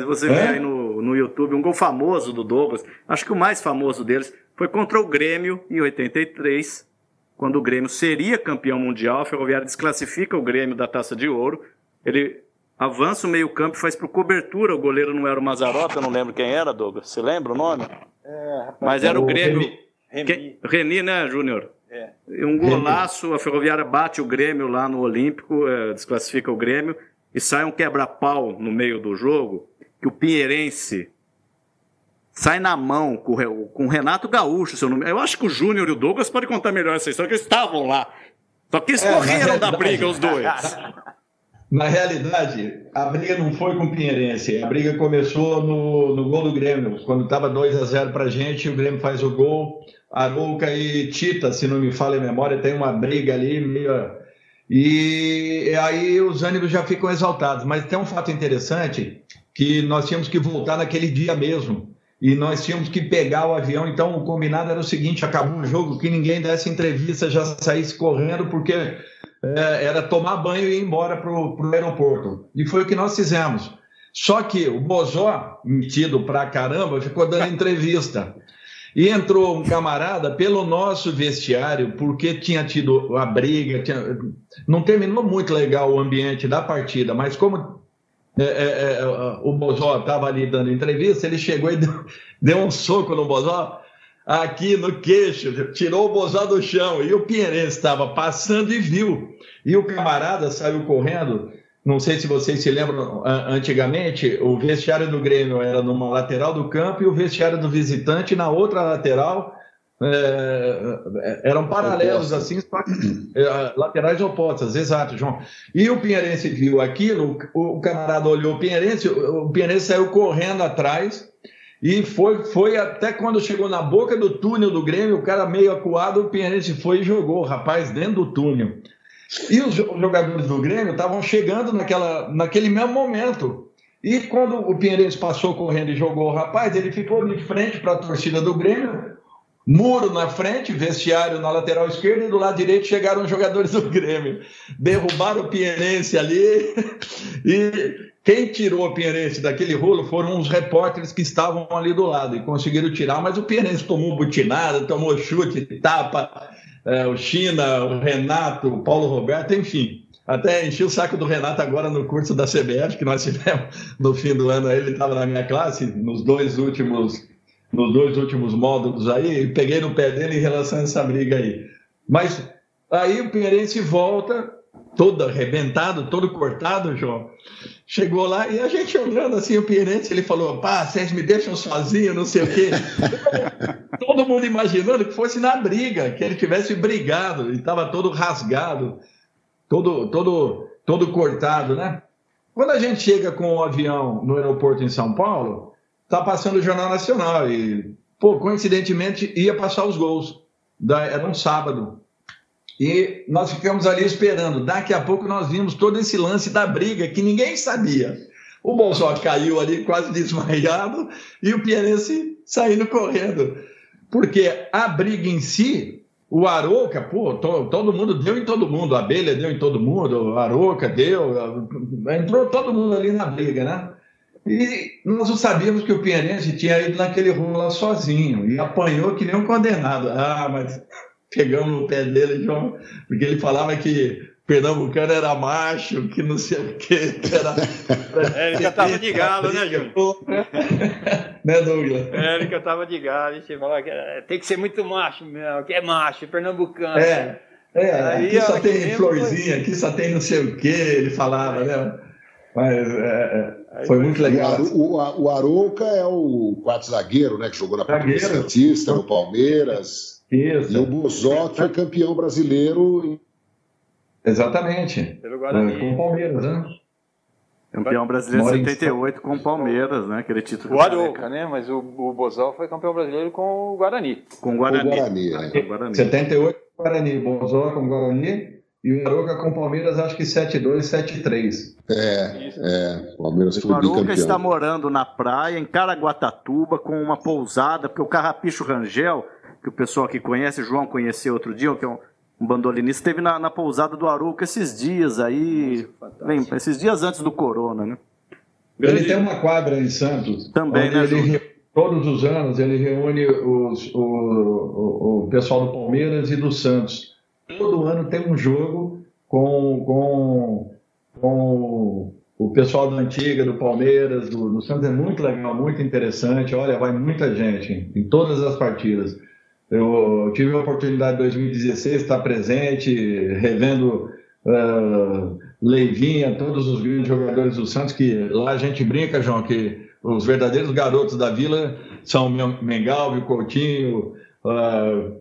Você vê aí no, no YouTube, um gol famoso do Douglas. Acho que o mais famoso deles foi contra o Grêmio em 83, quando o Grêmio seria campeão mundial. A Ferroviária desclassifica o Grêmio da Taça de Ouro. Ele avança o meio-campo e faz por cobertura. O goleiro não era o Mazarota, eu não lembro quem era, Douglas. Você lembra o nome? É, rapaz, Mas era o Grêmio. Reni, Reni né, Júnior? É. Um golaço, a Ferroviária bate o Grêmio lá no Olímpico, é, desclassifica o Grêmio, e sai um quebra-pau no meio do jogo, que o Pinheirense sai na mão com, com o Renato Gaúcho, seu nome. Eu acho que o Júnior e o Douglas podem contar melhor essa história, que eles estavam lá. Só que eles é, correram da briga, os dois. Na realidade, a briga não foi com o Pinheirense. A briga começou no, no gol do Grêmio. Quando estava 2 a 0 para a gente, o Grêmio faz o gol. Arouca e Tita, se não me falha a memória, tem uma briga ali meio. E aí os ânimos já ficam exaltados. Mas tem um fato interessante que nós tínhamos que voltar naquele dia mesmo. E nós tínhamos que pegar o avião. Então o combinado era o seguinte: acabou o jogo, que ninguém desse entrevista, já saísse correndo, porque era tomar banho e ir embora para o aeroporto. E foi o que nós fizemos. Só que o Bozó, metido pra caramba, ficou dando entrevista. E entrou um camarada pelo nosso vestiário, porque tinha tido a briga, tinha... não terminou muito legal o ambiente da partida, mas como é, é, é, o Bozó estava ali dando entrevista, ele chegou e deu, deu um soco no Bozó aqui no queixo, tirou o Bozó do chão, e o Pinheirense estava passando e viu. E o camarada saiu correndo não sei se vocês se lembram, antigamente o vestiário do Grêmio era numa lateral do campo e o vestiário do visitante na outra lateral. É, eram paralelos assim, é, laterais opostas, exato, João. E o Pinheirense viu aquilo, o camarada olhou o Pinheirense, o Pinheirense saiu correndo atrás e foi, foi até quando chegou na boca do túnel do Grêmio, o cara meio acuado, o Pinheirense foi e jogou o rapaz dentro do túnel. E os jogadores do Grêmio estavam chegando naquela, naquele mesmo momento. E quando o Pinheirense passou correndo e jogou o rapaz, ele ficou de frente para a torcida do Grêmio, muro na frente, vestiário na lateral esquerda, e do lado direito chegaram os jogadores do Grêmio. Derrubaram o Pinheirense ali. E quem tirou o Pinheirense daquele rolo foram os repórteres que estavam ali do lado e conseguiram tirar, mas o Pinheirense tomou butinada, tomou chute, tapa é, o China, o Renato, o Paulo Roberto, enfim. Até enchi o saco do Renato agora no curso da CBF, que nós tivemos no fim do ano. Ele estava na minha classe, nos dois últimos, nos dois últimos módulos aí, peguei no pé dele em relação a essa briga aí. Mas aí o Pinheirense volta, todo arrebentado, todo cortado, João. Chegou lá e a gente olhando assim, o Pinheirense, ele falou, pá, vocês me deixam sozinho, não sei o quê. todo mundo imaginando que fosse na briga, que ele tivesse brigado, e estava todo rasgado, todo, todo, todo cortado, né? Quando a gente chega com o avião no aeroporto em São Paulo, tá passando o Jornal Nacional e, pô, coincidentemente ia passar os gols. Era um sábado. E nós ficamos ali esperando. Daqui a pouco nós vimos todo esse lance da briga que ninguém sabia. O Bolsonaro caiu ali quase desmaiado e o Pianense saindo correndo. Porque a briga em si, o Aroca, pô, to, todo mundo deu em todo mundo, a Abelha deu em todo mundo, a Aroca deu, entrou todo mundo ali na briga, né? E nós não sabíamos que o Pianense tinha ido naquele rumo lá sozinho e apanhou que nem um condenado. Ah, mas pegamos o pé dele, João, porque ele falava que pernambucano era macho, que não sei o que era... É, ele cantava de galo, né, Júlio? né, Douglas? É, ele cantava de galo, ele falava que tem que ser muito macho mesmo, que é macho, pernambucano. É, é Aí, aqui só tem florzinha, foi... aqui só tem não sei o que, ele falava, né? Mas é, Foi muito legal. O, o, o Arouca é o quarto zagueiro, né? Que jogou na Zagueiro. Santista, no Palmeiras. Isso. E o Bozoc foi campeão brasileiro. Exatamente. Pelo Guarani. Com o Palmeiras, né? Campeão brasileiro em 78 com o Palmeiras, né? Aquele título. O Arouca, né? Mas o, o Bozal foi campeão brasileiro com o Guarani. Com o Guarani. Com o Guarani, é. Guarani. 78 com o Guarani. Bozal com o Guarani. E o Arouca com o Palmeiras, acho que 7-2, 7-3. É, é. O Palmeiras foi O Arouca está morando na praia, em Caraguatatuba, com uma pousada, porque o Carrapicho Rangel, que o pessoal aqui conhece, o João conheceu outro dia, que é um um bandolinista, esteve na, na pousada do Aruca esses dias aí, bem, esses dias antes do Corona, né? Ele tem uma quadra em Santos. Também, né? Ele, todos os anos ele reúne os, o, o, o, pessoal do Palmeiras e do Santos. Todo ano tem um jogo com, com, com o pessoal da Antiga, do Palmeiras, do, do Santos. É muito legal, muito interessante. Olha, vai muita gente em todas as partidas. Eu tive a oportunidade em 2016 de estar presente, revendo uh, Leivinha, todos os grandes jogadores do Santos, que lá a gente brinca, João, que os verdadeiros garotos da vila são Mengalvio, Coutinho, uh,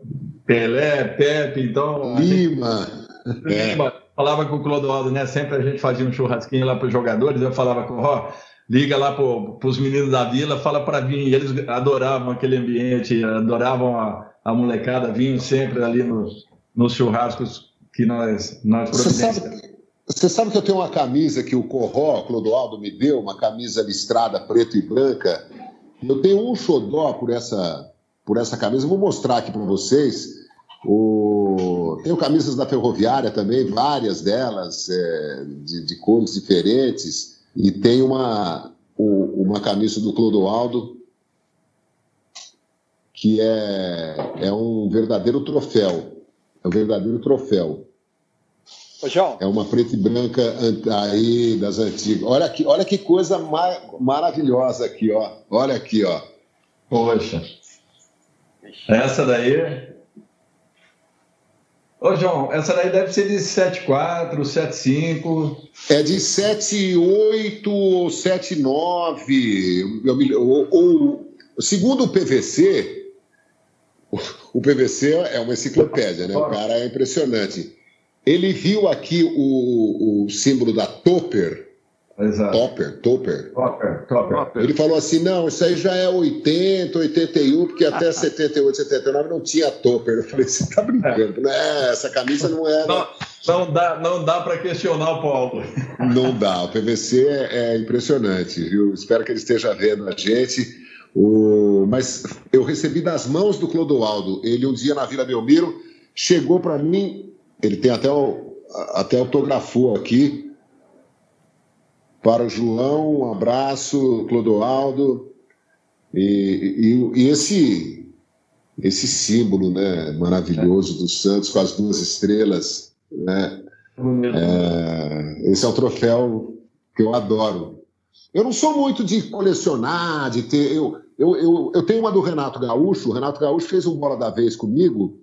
Pelé, Pepe, então... Lima! Lima. É. Falava com o Clodoaldo, né? Sempre a gente fazia um churrasquinho lá para os jogadores, eu falava com o oh, liga lá para os meninos da vila, fala para vir. E eles adoravam aquele ambiente, adoravam a, a molecada vinha sempre ali nos, nos churrascos que nós, nós você sabe, você sabe que eu tenho uma camisa que o Corró, Clodoaldo, me deu, uma camisa listrada preta e branca. Eu tenho um xodó por essa, por essa camisa. Eu vou mostrar aqui para vocês. O... Tenho camisas da Ferroviária também, várias delas, é, de, de, cores diferentes. E tem uma, uma camisa do Clodoaldo que é, é um verdadeiro troféu. É um verdadeiro troféu. Ô, João. É uma preta e branca aí das antigas. Olha aqui, olha que coisa mar maravilhosa aqui, ó. Olha aqui, ó. Poxa. Essa daí. Ô, João, essa daí deve ser de 7,4, 7,5. É de 7,8 ou 7,9. Ou, ou, segundo o PVC, o PVC é uma enciclopédia, né? O cara é impressionante. Ele viu aqui o, o símbolo da Topper. Exato. Topper, Topper. Topper, Topper. Ele falou assim: não, isso aí já é 80, 81, porque até 78, 79 não tinha Topper. Eu falei: você tá brincando, né? Essa camisa não é. Não, não dá, não dá para questionar o Paulo. Não dá, o PVC é, é impressionante, viu? Espero que ele esteja vendo a gente. O, mas eu recebi das mãos do Clodoaldo. Ele um dia na Vila Belmiro chegou para mim, ele tem até, o, até autografou aqui. Para o João, um abraço, Clodoaldo. E, e, e esse, esse símbolo né, maravilhoso do Santos com as duas estrelas. Né? É, esse é o troféu que eu adoro. Eu não sou muito de colecionar, de ter. Eu, eu, eu, eu tenho uma do Renato Gaúcho. O Renato Gaúcho fez um bola da vez comigo.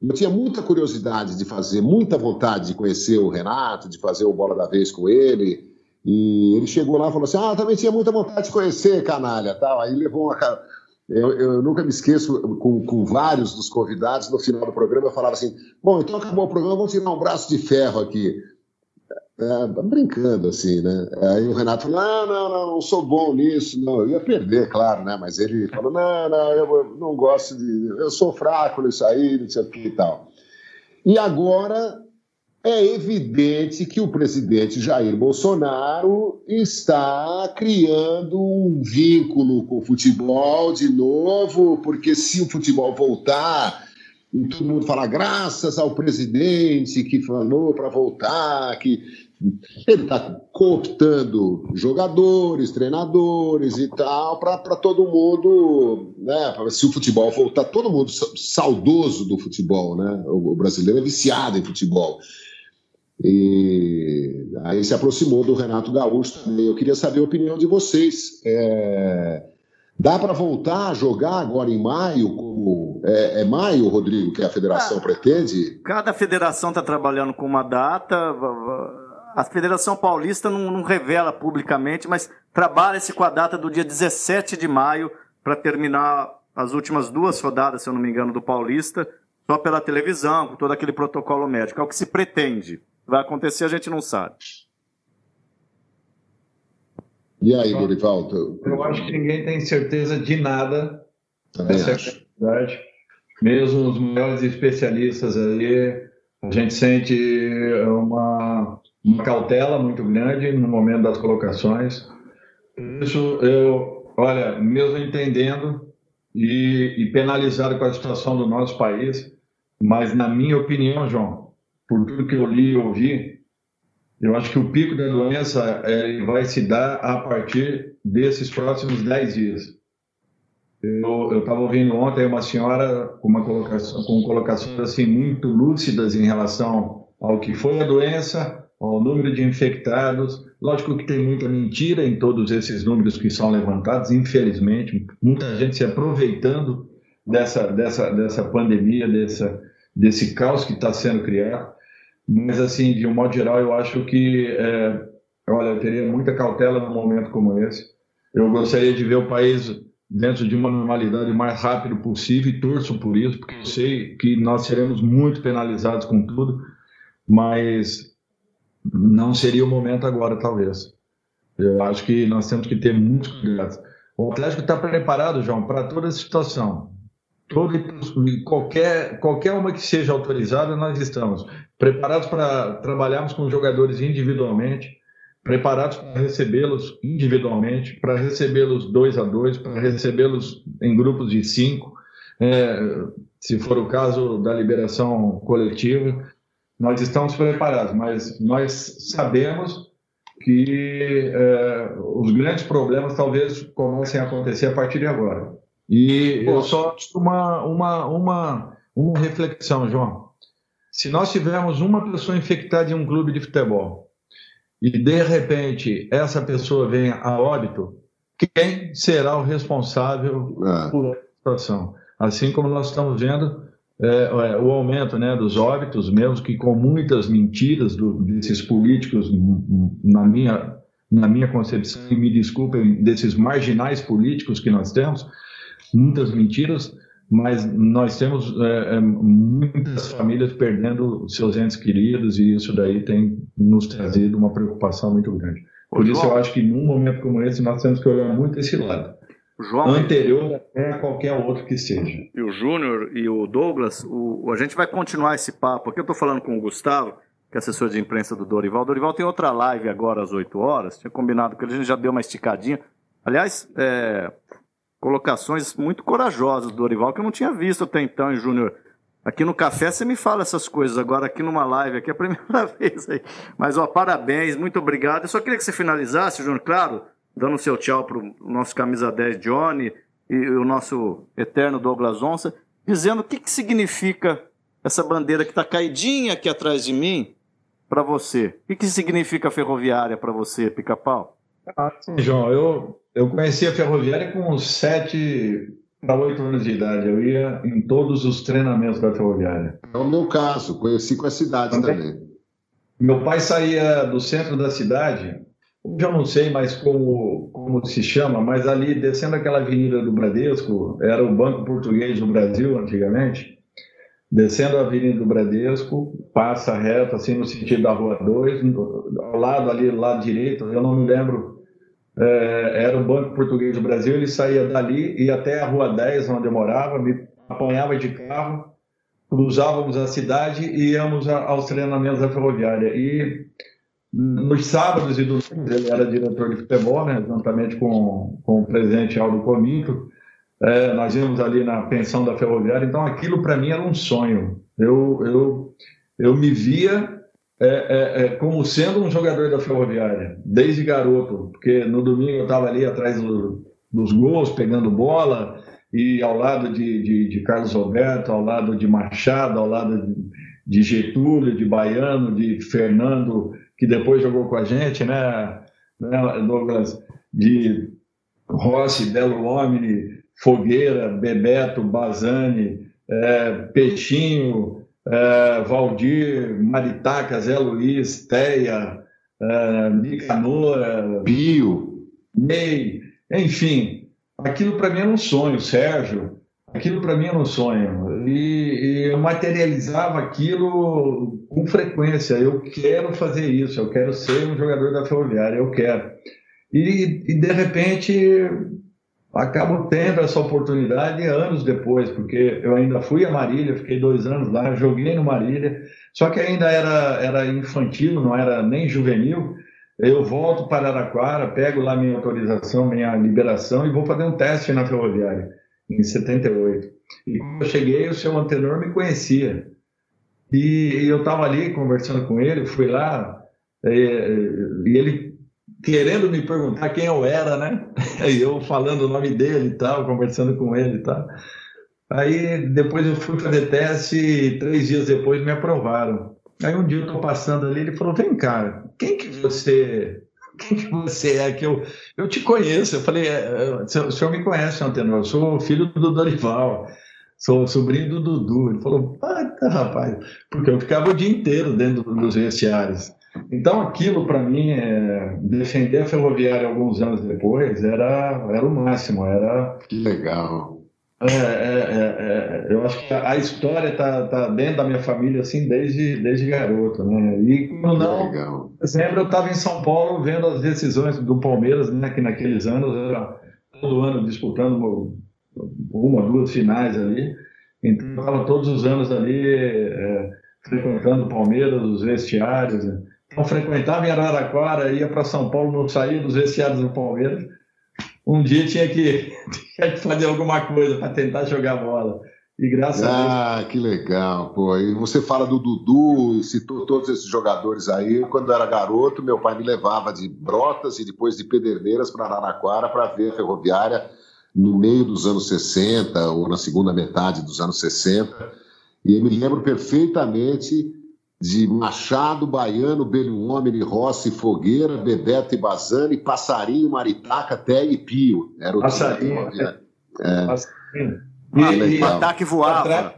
Eu tinha muita curiosidade de fazer, muita vontade de conhecer o Renato, de fazer o bola da vez com ele. E ele chegou lá e falou assim: Ah, também tinha muita vontade de conhecer, canalha. Tal. Aí levou uma. Eu, eu nunca me esqueço, com, com vários dos convidados, no final do programa, eu falava assim: Bom, então acabou o programa, vamos tirar um braço de ferro aqui. É, brincando assim, né? Aí o Renato falou: não, não, não, não sou bom nisso, não. Eu ia perder, claro, né? Mas ele falou: não, não, eu não gosto de. Eu sou fraco nisso aí, não sei o que e tal. E agora é evidente que o presidente Jair Bolsonaro está criando um vínculo com o futebol de novo, porque se o futebol voltar e todo mundo fala graças ao presidente que falou para voltar, que ele está cooptando jogadores, treinadores e tal, para todo mundo, né? Se o futebol voltar, todo mundo saudoso do futebol, né? O brasileiro é viciado em futebol. E aí se aproximou do Renato Gaúcho também. Eu queria saber a opinião de vocês. É... Dá para voltar a jogar agora em maio? Como é, é maio, Rodrigo, que a federação ah, pretende? Cada federação está trabalhando com uma data a Federação Paulista não, não, revela publicamente, mas trabalha-se com a data do dia 17 de maio para terminar as últimas duas rodadas, se eu não me engano, do Paulista, só pela televisão, com todo aquele protocolo médico. É o que se pretende. Vai acontecer, a gente não sabe. E aí, Dorival? Eu acho que ninguém tem certeza de nada. Também Essa acho. é a verdade. Mesmo os maiores especialistas ali, a gente sente uma, uma cautela muito grande no momento das colocações. Isso eu, olha, mesmo entendendo e, e penalizado com a situação do nosso país, mas na minha opinião, João, por tudo que eu li e ouvi, eu acho que o pico da doença é, vai se dar a partir desses próximos 10 dias. Eu estava ouvindo ontem uma senhora com, uma colocação, com colocações assim, muito lúcidas em relação ao que foi a doença, ao número de infectados. Lógico que tem muita mentira em todos esses números que são levantados, infelizmente. Muita gente se aproveitando dessa, dessa, dessa pandemia, dessa, desse caos que está sendo criado. Mas, assim, de um modo geral, eu acho que, é, olha, eu teria muita cautela num momento como esse. Eu gostaria de ver o país dentro de uma normalidade o mais rápido possível e torço por isso, porque eu sei que nós seremos muito penalizados com tudo, mas não seria o momento agora, talvez. Eu acho que nós temos que ter muito cuidado. O Atlético está preparado, João, para toda a situação. Qualquer, qualquer uma que seja autorizada, nós estamos preparados para trabalharmos com jogadores individualmente, preparados para recebê-los individualmente, para recebê-los dois a dois, para recebê-los em grupos de cinco, é, se for o caso da liberação coletiva. Nós estamos preparados, mas nós sabemos que é, os grandes problemas talvez comecem a acontecer a partir de agora. E eu só uma, uma, uma, uma reflexão, João. Se nós tivermos uma pessoa infectada em um clube de futebol e de repente essa pessoa venha a óbito, quem será o responsável é. por essa situação? Assim como nós estamos vendo é, é, o aumento né, dos óbitos, mesmo que com muitas mentiras do, desses políticos, na minha, na minha concepção, e me desculpem, desses marginais políticos que nós temos, muitas mentiras, mas nós temos é, é, muitas famílias perdendo seus entes queridos e isso daí tem nos trazido uma preocupação muito grande. Por isso eu acho que num momento como esse nós temos que olhar muito esse lado. João, anterior a qualquer outro que seja. E o Júnior e o Douglas, o, a gente vai continuar esse papo aqui. Eu estou falando com o Gustavo, que é assessor de imprensa do Dorival. Dorival tem outra live agora às 8 horas. Tinha combinado que a gente já deu uma esticadinha. Aliás, é, colocações muito corajosas do Dorival que eu não tinha visto até então, Júnior. Aqui no café você me fala essas coisas, agora aqui numa live, aqui é a primeira vez aí. Mas, ó, parabéns, muito obrigado. Eu só queria que você finalizasse, Júnior, claro, dando seu tchau para o nosso camisa 10 Johnny e o nosso eterno Douglas Onça, dizendo o que, que significa essa bandeira que está caidinha aqui atrás de mim para você. O que, que significa ferroviária para você, pica-pau? Ah, sim, João, eu eu conheci a Ferroviária com uns sete para oito anos de idade. Eu ia em todos os treinamentos da Ferroviária. É o meu caso, conheci com a cidade também. também. Meu pai saía do centro da cidade, já não sei mais como, como se chama, mas ali descendo aquela avenida do Bradesco, era o Banco Português do Brasil antigamente, descendo a Avenida do Bradesco, passa reto assim no sentido da Rua 2, ao lado ali, do lado direito, eu não me lembro era o Banco Português do Brasil, ele saía dali, ia até a Rua 10, onde eu morava, me apanhava de carro, cruzávamos a cidade e íamos aos treinamentos da ferroviária. E nos sábados e domingos, ele era diretor de futebol, né, juntamente com, com o presidente Aldo Cominto, é, nós íamos ali na pensão da ferroviária, então aquilo para mim era um sonho. Eu, eu, eu me via é, é, é, como sendo um jogador da Ferroviária, desde garoto, porque no domingo eu estava ali atrás do, dos gols, pegando bola, e ao lado de, de, de, Carlos Roberto, ao lado de Machado, ao lado de, Getúlio, de Baiano, de Fernando, que depois jogou com a gente, né, né Douglas? De Rossi, Belo Homem, Fogueira, Bebeto, Bazani, é, Peixinho, Valdir, Maritaca, Zé Luiz, Teia, Nicanor, Pio, Ney, enfim, aquilo para mim era um sonho, Sérgio, aquilo para mim era um sonho. E, e, eu materializava aquilo com frequência. Eu quero fazer isso, eu quero ser um jogador da Ferroviária, eu quero. E, e de repente acabo tendo essa oportunidade anos depois, porque eu ainda fui a Marília, fiquei dois anos lá, joguei no Marília, só que ainda era, era infantil, não era nem juvenil. Eu volto para Araraquara, pego lá minha autorização, minha liberação e vou fazer um teste na Ferroviária, em 78. E quando eu cheguei, o seu antenor me conhecia. E, e eu estava ali conversando com ele, fui lá, e, e ele querendo me perguntar quem eu era, né? E eu falando o nome dele e tal, conversando com ele e tal. Aí depois eu fui fazer teste e três dias depois me aprovaram. Aí um dia eu tô passando ali, ele falou: Vem cá, quem que você. Quem que você é que eu, eu te conheço? Eu falei: é, O senhor me conhece, Antenor? Eu sou filho do Dorival, sou sobrinho do Dudu. Ele falou: Ah, rapaz, porque eu ficava o dia inteiro dentro dos vestiários. Então, aquilo para mim, é, defender a ferroviária alguns anos depois, era, era o máximo. Era, que legal. É, é, é, é eu acho que a, história está tá dentro da minha família assim desde, desde garoto. Né? E quando não, legal. sempre eu estava em São Paulo vendo as decisões do Palmeiras, né, que naqueles anos era todo ano disputando uma, duas finais ali. Então, eu estava todos os anos ali é, frequentando o Palmeiras, os vestiários. Né? Não frequentava em Araraquara, ia para São Paulo, não saía dos vestiários do Palmeiras. Um dia tinha que, tinha que fazer alguma coisa para tentar jogar bola. E graças ah, a Deus. Ah, que legal, pô. E você fala do Dudu, citou todos esses jogadores aí. Quando eu era garoto, meu pai me levava de Brotas e depois de Pederneiras para Araraquara para ver a ferroviária no meio dos anos 60 ou na segunda metade dos anos 60. E eu me lembro perfeitamente de Machado, Baiano, Belho Homem, Rossi, Fogueira, Bebeto e Bazani, Passarinho, Maritaca, Té e Pio. Era o Passarinho. Time, é. Passarinho. Ah, e, ataque voava.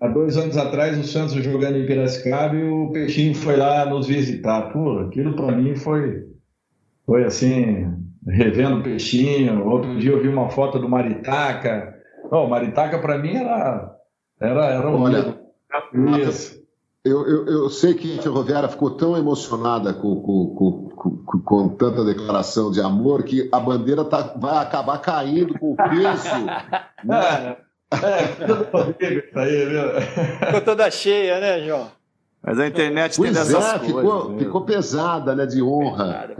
Há dois anos atrás, o Santos jogando em Piracicaba e o Peixinho foi lá nos visitar. Pô, aquilo para mim foi, foi assim, revendo o Peixinho. Outro dia eu vi uma foto do Maritaca. Oh, Maritaca para mim era, era, era um. Olha, isso. Eu, eu, eu, sei que a Ferroviária ficou tão emocionada com, com, com, com, tanta declaração de amor que a bandeira tá, vai acabar caindo com o peso. né? É, ficou toda cheia, né, João? Mas a internet pois tem dessas é, coisas. Ficou, ficou pesada, né, de honra.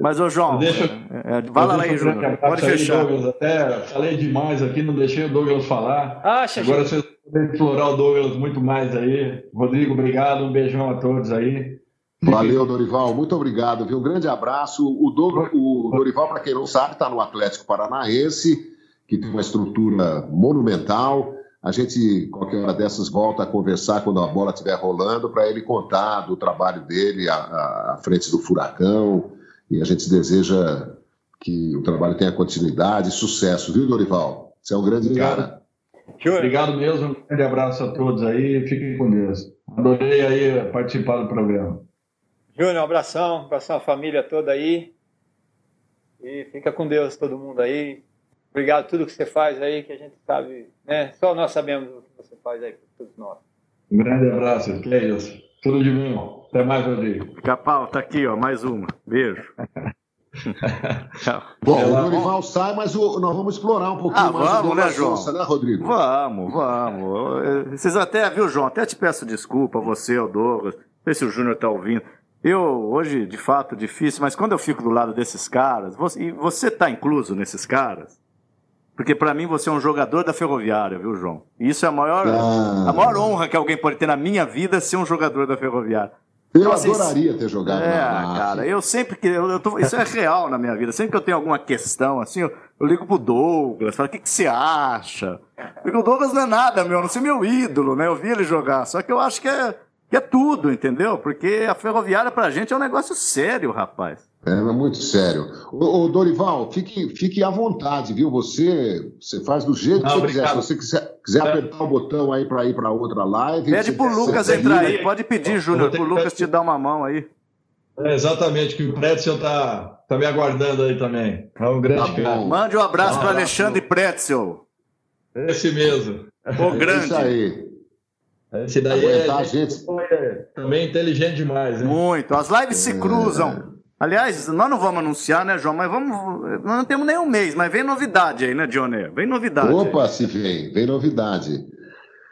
Mas, ô João, deixa, é, vai lá aí, Júnior. Pode fechar. Douglas, até falei demais aqui, não deixei o Douglas falar. Acha, Agora vocês podem explorar o Douglas muito mais aí. Rodrigo, obrigado, um beijão a todos aí. Valeu, Dorival, muito obrigado, viu? Um grande abraço. O, Douglas, o Dorival, para quem não sabe, está no Atlético Paranaense, que tem uma estrutura monumental a gente, qualquer hora dessas, volta a conversar quando a bola estiver rolando, para ele contar do trabalho dele à, à, frente do Furacão. E a gente deseja que o trabalho tenha continuidade e sucesso, viu, Dorival? Você é um grande Obrigado. cara. Obrigado mesmo, um grande abraço a todos aí, fiquem com Deus. Adorei aí participar do programa. Júnior, um abração, um abração à família toda aí. E fica com Deus todo mundo aí. Obrigado por tudo que você faz aí, que a gente sabe, né? Só nós sabemos o que você faz aí por todos nós. Um grande abraço, que é isso. Tudo de bom. Até mais, Rodrigo. Capau, tá aqui, ó, mais uma. Beijo. Bom, o Dorival sai, mas o, nós vamos explorar um pouquinho ah, mais vamos, o né, João? Né, Rodrigo? Vamos, vamos. Vocês até, viu, João? Até te peço desculpa, você, o Douglas, não sei se o Júnior tá ouvindo. Eu, hoje, de fato, difícil, mas quando eu fico do lado desses caras, você, e você tá incluso nesses caras, porque para mim você é um jogador da Ferroviária, viu, João? E isso é a maior, ah. a maior honra que alguém pode ter na minha vida ser um jogador da Ferroviária. Eu então, assim, adoraria ter jogado. É, cara, eu sempre que. Eu, eu tô, isso é real na minha vida. Sempre que eu tenho alguma questão, assim, eu, eu ligo pro Douglas, falo, o que, que você acha? Porque o Douglas não é nada, meu, não sei meu ídolo, né? Eu vi ele jogar. Só que eu acho que é, que é tudo, entendeu? Porque a ferroviária pra gente é um negócio sério, rapaz. É, é muito sério. Ô, Dorival, fique, fique à vontade, viu? Você, você faz do jeito que você quiser. Se você quiser, quiser é. apertar o botão aí para ir para outra live. Pede pro Lucas entrar aí. Pode pedir, Júnior, pro Lucas te dar uma mão aí. É exatamente, que o Pretzel tá, tá me aguardando aí também. É um grande Tá cara. Mande um abraço Um para. Alexandre Pretzel. Esse mesmo. O É grande. isso aí. Esse daí é, Aguentar a gente. é também inteligente demais, né? Muito. As lives se cruzam. Aliás, nós não vamos anunciar, né, João? Mas vamos. Nós não temos nem um mês, mas vem novidade aí, né, Johnny? Vem novidade. aí. Opa, se vem, vem novidade.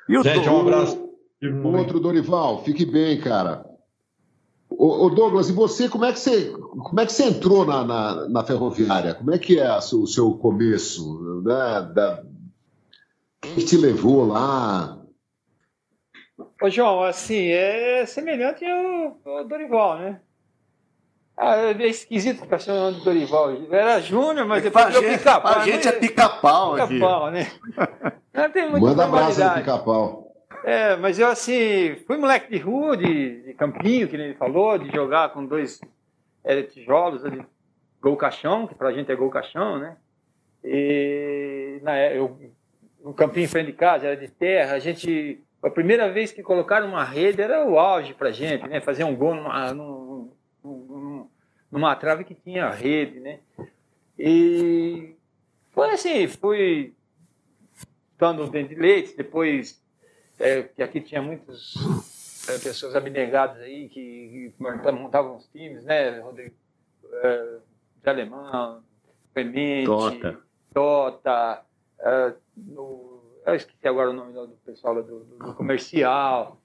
E o Gente, um abraço. O outro Dorival, fique bem, cara. Ô, ô, Douglas, e você, como é que você, como é que você entrou na, na, na ferroviária? Como é que é o seu começo? Né? Da... Quem que te levou lá? Ô, João, assim, é semelhante ao, ao Dorival, né? Ah, é esquisito ficar chamando de Dorival. Era Júnior, mas pra depois virou gente, pica-pau. pra gente é né? pica-pau aqui. Pica-pau, né? Não tem muita Manda abraço formalidade. pica-pau. É, mas eu assim, fui moleque de rua, de, de campinho, que nem ele falou, de jogar com dois é, tijolos, de gol caixão, que pra gente é gol caixão, né? E na, é- eu, no campinho em frente de casa era de terra, a gente. A primeira vez que colocaram uma rede era o auge pra gente, né? Fazer um gol numa, num- num- numa trave que tinha rede, né? E foi assim, fui estando dentro de leite, depois é, que aqui tinha muitas é, pessoas abnegadas aí que, que montavam os times, né? Rodrigo é, de Alemão, Clemente, Tota. Tota, é, no- eu esqueci agora o nome do pessoal lá do, do- do comercial.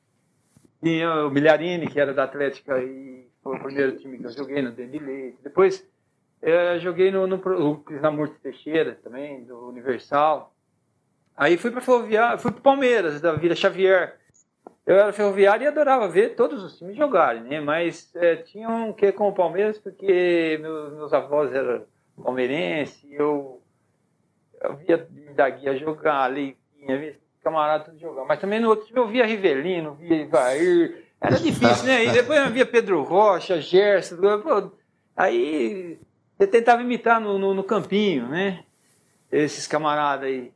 Tinha o Milharini, que era da Atlética e foi o primeiro time que eu joguei no Dente de Leite. Depois é, joguei no, no, Krishnamurti Teixeira também, do Universal. Aí fui para Ferroviária, fui para Palmeiras, da Vila Xavier. Eu era ferroviário e adorava ver todos os times jogarem, né? Mas é, tinha um que com o Palmeiras, porque meus, meus avós eram palmeirenses, eu, eu via da guia jogar, Leitinha, via camarada tudo jogar. Mas também no outro time eu via Rivelino, via Ivair. Era difícil, né? E depois eu via Pedro Rocha, Gerson. pô, aí eu tentava imitar no, no, no campinho, né? Esses camaradas aí.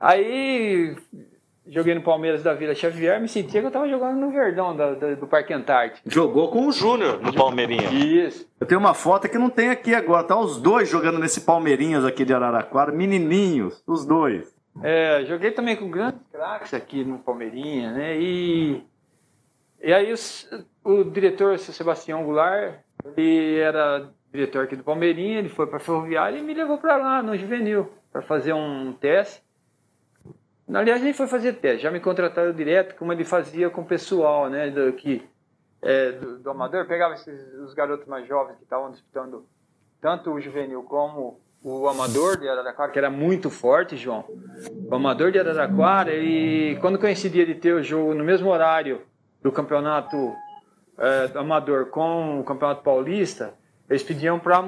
Aí joguei no Palmeiras da Vila Xavier, me sentia que eu estava jogando no Verdão da- da- do Parque Antártico. Jogou com o Júnior no Palmeirinha. Isso. Eu tenho uma foto que não tem aqui agora. Tá os dois jogando nesse Palmeirinhas aqui de Araraquara. Menininhos, os dois. É, joguei também com grandes craques aqui no Palmeirinha, né? E, e aí o diretor, o seu Sebastião Goulart, ele era diretor aqui do Palmeirinha, ele foi para a Ferroviária e me levou para lá, no Juvenil, para fazer um teste. Aliás, nem foi fazer teste, já me contrataram direto, como ele fazia com o pessoal, né? Do, que, é, do, do Amador, pegava esses, os garotos mais jovens que estavam disputando tanto o Juvenil como o Amador de Araraquara, que era muito forte, João. O Amador de Araraquara, e quando coincidia de ter o jogo no mesmo horário do campeonato é, do Amador com o campeonato paulista, eles pediam para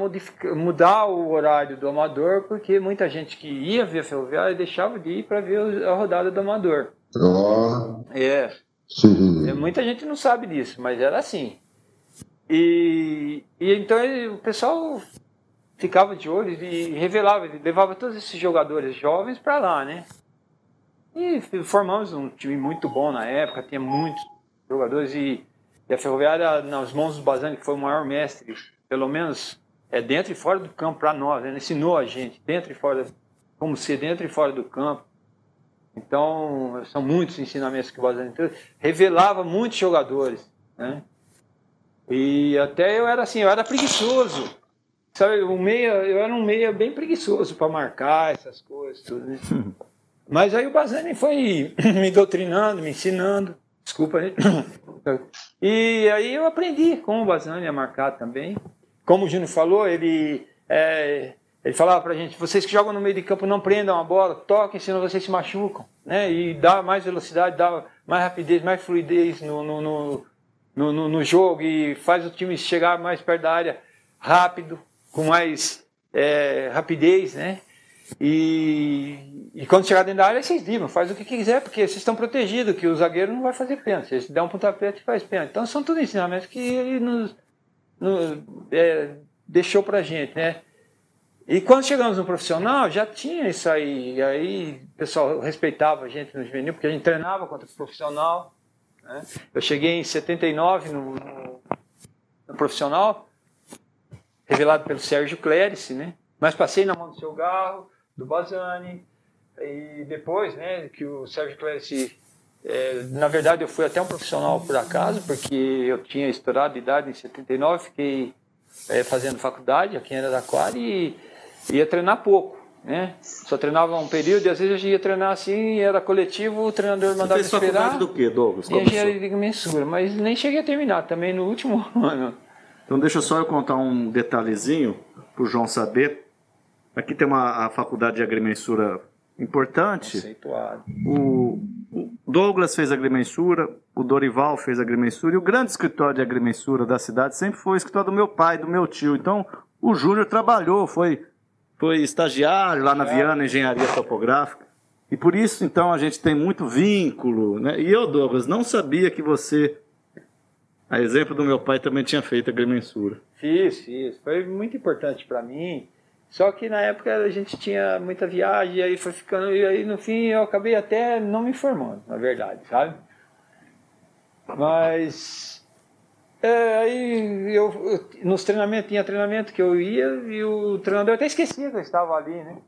mudar o horário do Amador, porque muita gente que ia ver a Ferroviária deixava de ir para ver a rodada do Amador. Ó, É, sim. é, Muita gente não sabe disso, mas era assim. E, e então ele- o pessoal ficava de olho e revelava, levava todos esses jogadores jovens para lá, né? E formamos um time muito bom na época, tinha muitos jogadores e, e a Ferroviária, nas mãos do Bazani, que foi o maior mestre, pelo menos é dentro e fora do campo para nós, né? ele ensinou a gente, dentro e fora, como ser dentro e fora do campo. Então, são muitos ensinamentos que o Bazani trouxe. Revelava muitos jogadores, né? E até eu era assim, eu era preguiçoso. Sabe, um meia, eu era um meia bem preguiçoso para marcar essas coisas, tudo, né? Mas aí o Bazani foi me doutrinando, me ensinando. Desculpa, né? E aí eu aprendi com o Bazani a marcar também. Como o Júnior falou, ele, é, ele falava pra gente, vocês que jogam no meio de campo não prendam a bola, toquem, senão vocês se machucam. Né? E dá mais velocidade, dá mais rapidez, mais fluidez no, no, no, no, no- no jogo e faz o time chegar mais perto da área rápido, com mais é, rapidez, né? E, e quando chegar dentro da área, vocês driblam, faz o que quiser, porque vocês estão protegidos, que o zagueiro não vai fazer pênalti. Se ele der um pontapé, ele faz pênalti. Então são tudo ensinamentos que ele nos, nos, é, deixou gente, né? E quando chegamos no profissional, já tinha isso aí. E aí o pessoal respeitava a gente no juvenil, porque a gente treinava contra o profissional. né? Eu cheguei em 79 no, no, no profissional, revelado pelo Sérgio Clérice, né? Mas passei na mão do seu Garro, do Bazani, e depois, né, que o Sérgio Clérice, é, na verdade eu fui até um profissional por acaso, porque eu tinha estourado de idade em 79, fiquei é, fazendo faculdade aqui em Araraquara e ia treinar pouco. Né? Só treinava um período e às vezes eu ia treinar assim, era coletivo, o treinador mandava Você fez esperar. do que, Douglas? E engenharia de mensura, mas nem cheguei a terminar, também no último ano. Então deixa só eu contar um detalhezinho para o João saber. Aqui tem uma a faculdade de agrimensura importante. Conceituado. O, o Douglas fez agrimensura, o Dorival fez agrimensura, e o grande escritório de agrimensura da cidade sempre foi o escritório do meu pai, do meu tio. Então, o Júnior trabalhou, foi foi estagiário lá na Viana Engenharia Topográfica. E por isso, então, a gente tem muito vínculo. Né? E eu, Douglas, não sabia que você, a exemplo do meu pai, também tinha feito agrimensura. Fiz, fiz. Foi muito importante para mim. Só que na época a gente tinha muita viagem, e aí foi ficando. E aí no fim eu acabei até não me informando, na verdade, sabe? Mas é, aí eu, eu, nos treinamentos, tinha treinamento que eu ia e o treinador até esquecia que eu estava ali, né?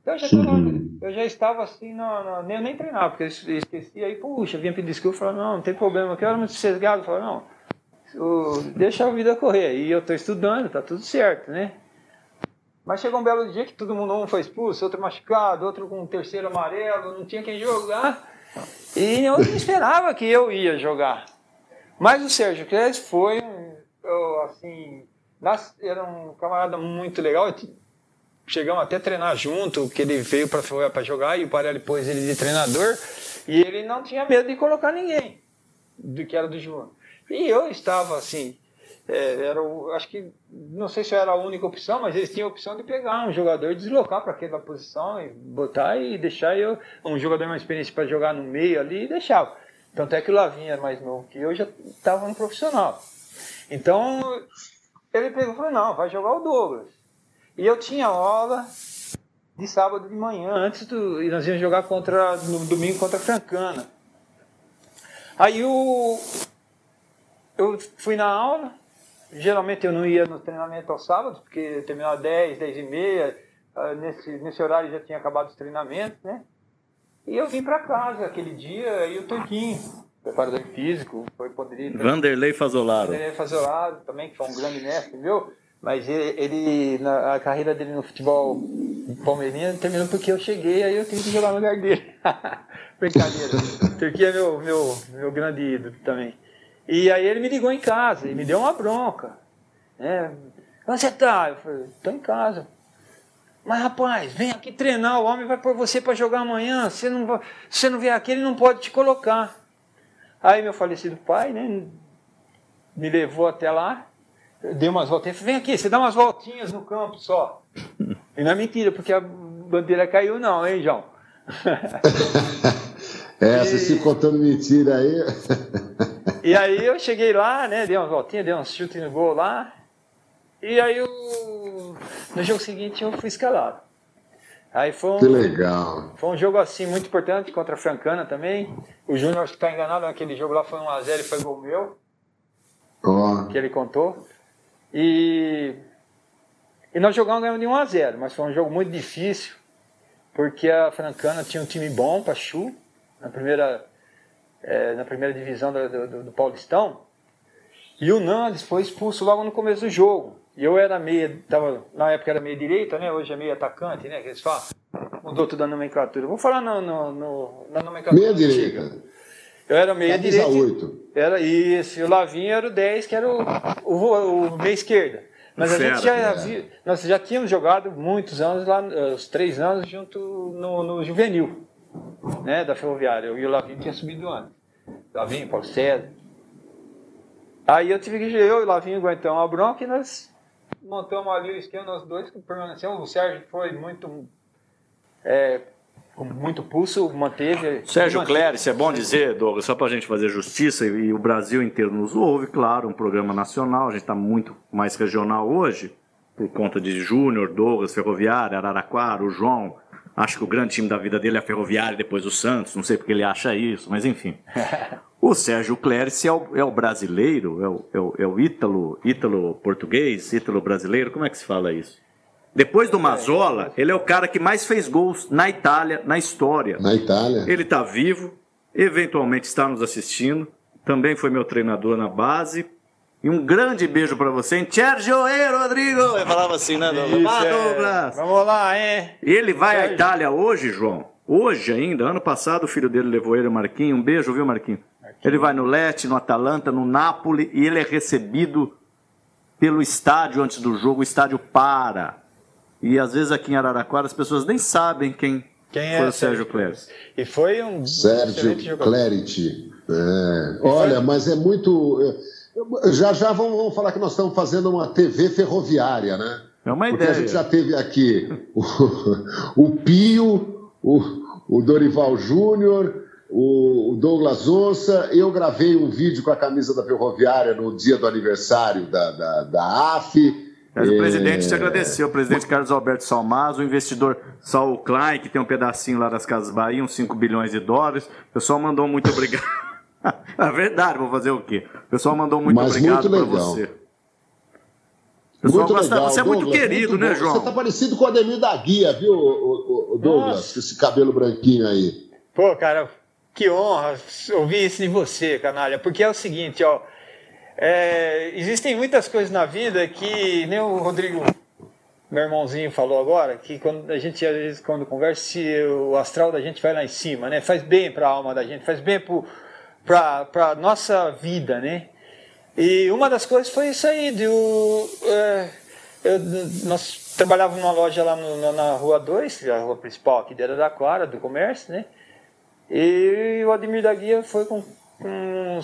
Então eu já, estava, eu já estava assim, não, não, nem, nem treinava, porque eu esquecia, aí, puxa, vinha pedir desculpa, falava, não, não tem problema, que era muito sossegado, falava, não, deixa a vida correr, e eu estou estudando, tá tudo certo, né? Mas chegou um belo dia que todo mundo, um foi expulso, outro machucado, outro com um terceiro amarelo, não tinha quem jogar, e eu não esperava que eu ia jogar. Mas o Sérgio Cres foi, assim, era um camarada muito legal. Chegamos até a treinar junto, que ele veio para jogar e o Parelli pôs ele de treinador. E ele não tinha medo de colocar ninguém, do que era do João. E eu estava assim, é, era o, acho que, não sei se era a única opção, mas eles tinham a opção de pegar um jogador deslocar para aquela posição e botar e deixar eu, um jogador mais experiente para jogar no meio ali e deixava. Tanto é que o Lavinha era mais novo que eu, já estava no profissional. Então, ele pegou e falou, não, vai jogar o Douglas. E eu tinha aula de sábado de manhã, antes do. E nós íamos jogar contra, no domingo contra a Francana. Aí o, eu fui na aula, geralmente eu não ia no treinamento aos sábados, porque eu terminava 10, 10 e meia, ah, nesse, nesse horário já tinha acabado os treinamentos, né? E eu vim para casa aquele dia e o Tanquinho, preparador físico, foi poderia. Vanderlei Fazolaro. Vanderlei Fazolaro também, que foi um grande mestre meu. Mas ele, na, a carreira dele no futebol palmeirinha terminou porque eu cheguei, aí eu tive que jogar no lugar dele. Brincadeira. Turquia é meu, meu, meu grande ídolo também. E aí ele me ligou em casa e me deu uma bronca. Né? Onde você tá? Eu falei, tô em casa. Mas rapaz, vem aqui treinar, o homem vai pôr você para jogar amanhã. Você não, vai, você não vier aqui, ele não pode te colocar. Aí meu falecido pai, né, me levou até lá, deu umas voltinhas, vem aqui, você dá umas voltinhas no campo só. E não é mentira, porque a bandeira caiu não, hein, João? é, você se contando mentira aí. e aí eu cheguei lá, né, dei umas voltinhas, dei um chute no gol lá, e aí eu, no jogo seguinte eu fui escalado. Aí foi um, que legal. Foi um jogo assim muito importante contra a Francana também. O Júnior, acho que está enganado, naquele jogo lá foi 1x0 e foi gol meu. Oh. Que ele contou. E, e nós jogamos ganhamos de 1x0, mas foi um jogo muito difícil, porque a Francana tinha um time bom para Chu, na primeira, é, na primeira divisão do, do, do Paulistão. E o Nandes foi expulso logo no começo do jogo. E eu era meia, tava, na época era meia direita, né? Hoje é meia atacante, né? Que eles falam. Mudou tudo a nomenclatura. Vou falar no, no, no na nomenclatura. Meia direita. Eu era meia Camisa direita. 8. Era isso. E o Lavinho era o 10, que era o, o, o meia esquerda. Mas a gente já, é. nós já tínhamos jogado muitos anos lá, os três anos, junto no, no juvenil, né? Da Ferroviária. Eu e o Lavinho tinha subido antes. Lavinho, Paulo César. Aí eu tive que eu e Lavinho aguentamos a bronca e nós montamos ali o esquema, nós dois que permanecemos. O Sérgio foi muito. É, com muito pulso, manteve. Sérgio Cléris, é bom dizer, Douglas, só para a gente fazer justiça, e o Brasil inteiro nos ouve, claro, um programa nacional, a gente está muito mais regional hoje, por conta de Júnior, Douglas, Ferroviária, Araraquara, o João. Acho que o grande time da vida dele é a Ferroviária, depois o Santos, não sei porque ele acha isso, mas enfim. O Sérgio Clérice é o, é o brasileiro, é o, é o, é o ítalo, ítalo português, ítalo brasileiro, como é que se fala isso? Depois do Mazola, ele é o cara que mais fez gols na Itália, na história. Na Itália. Ele está vivo, eventualmente está nos assistindo. Também foi meu treinador na base. E um grande beijo para você, hein? Sergio e Rodrigo! Eu falava assim, né, Douglas? Isso, Ah, é. Douglas! Vamos lá, hein? Ele vai à Sérgio. Itália hoje, João. Hoje ainda, ano passado, o filho dele levou ele, o Marquinho. Um beijo, viu, Marquinho? Ele vai no Lete, no Atalanta, no Napoli e ele é recebido pelo estádio antes do jogo. O estádio para. E às vezes aqui em Araraquara as pessoas nem sabem quem, Quem foi é o Sérgio Clérez. E foi um Sérgio. Clarity. É. Olha, mas é muito. Já já vamos, vamos falar que nós estamos fazendo uma TV ferroviária, né? É uma Porque a ideia. gente já teve aqui o, o Pio, o, o Dorival Júnior, o, o Douglas Onça. Eu gravei um vídeo com a camisa da Ferroviária no dia do aniversário da, da, da AF. Mas o É, presidente te agradeceu, o presidente Carlos Alberto Salmazo, o investidor Saul Klein, que tem um pedacinho lá das Casas Bahia, uns 5 bilhões de dólares. O pessoal mandou muito obrigado. É verdade, vou fazer o quê? O pessoal mandou muito Mas obrigado para você. Pessoal Muito legal. você é muito Douglas, querido, muito né. João? Você tá parecido com o Ademir da Guia, viu, o, Douglas? Nossa. Esse cabelo branquinho aí. Pô, cara, que honra ouvir isso de você, canalha. Porque é o seguinte, ó. é, existem muitas coisas na vida que nem o Rodrigo, meu irmãozinho, falou agora, que quando a gente, às vezes, quando conversa, o astral da gente vai lá em cima, né? Faz bem para a alma da gente, faz bem para a nossa vida, né? E uma das coisas foi isso aí, de o, é, eu- nós trabalhávamos numa loja lá no- na, Rua 2, a rua principal aqui de Araraquara, do comércio, né? E o Ademir da Guia foi com, com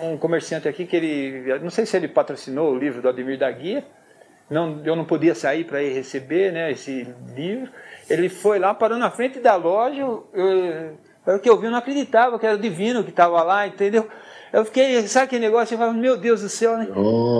um comerciante aqui que ele, não sei se ele patrocinou o livro do Ademir da Guia, não, eu não podia sair para ir receber né, esse livro. Ele foi lá, parou na frente da loja, eu, era o que eu vi, eu não acreditava que era o divino que estava lá, entendeu? Eu fiquei, sabe aquele negócio? Eu falava, meu Deus do céu, né?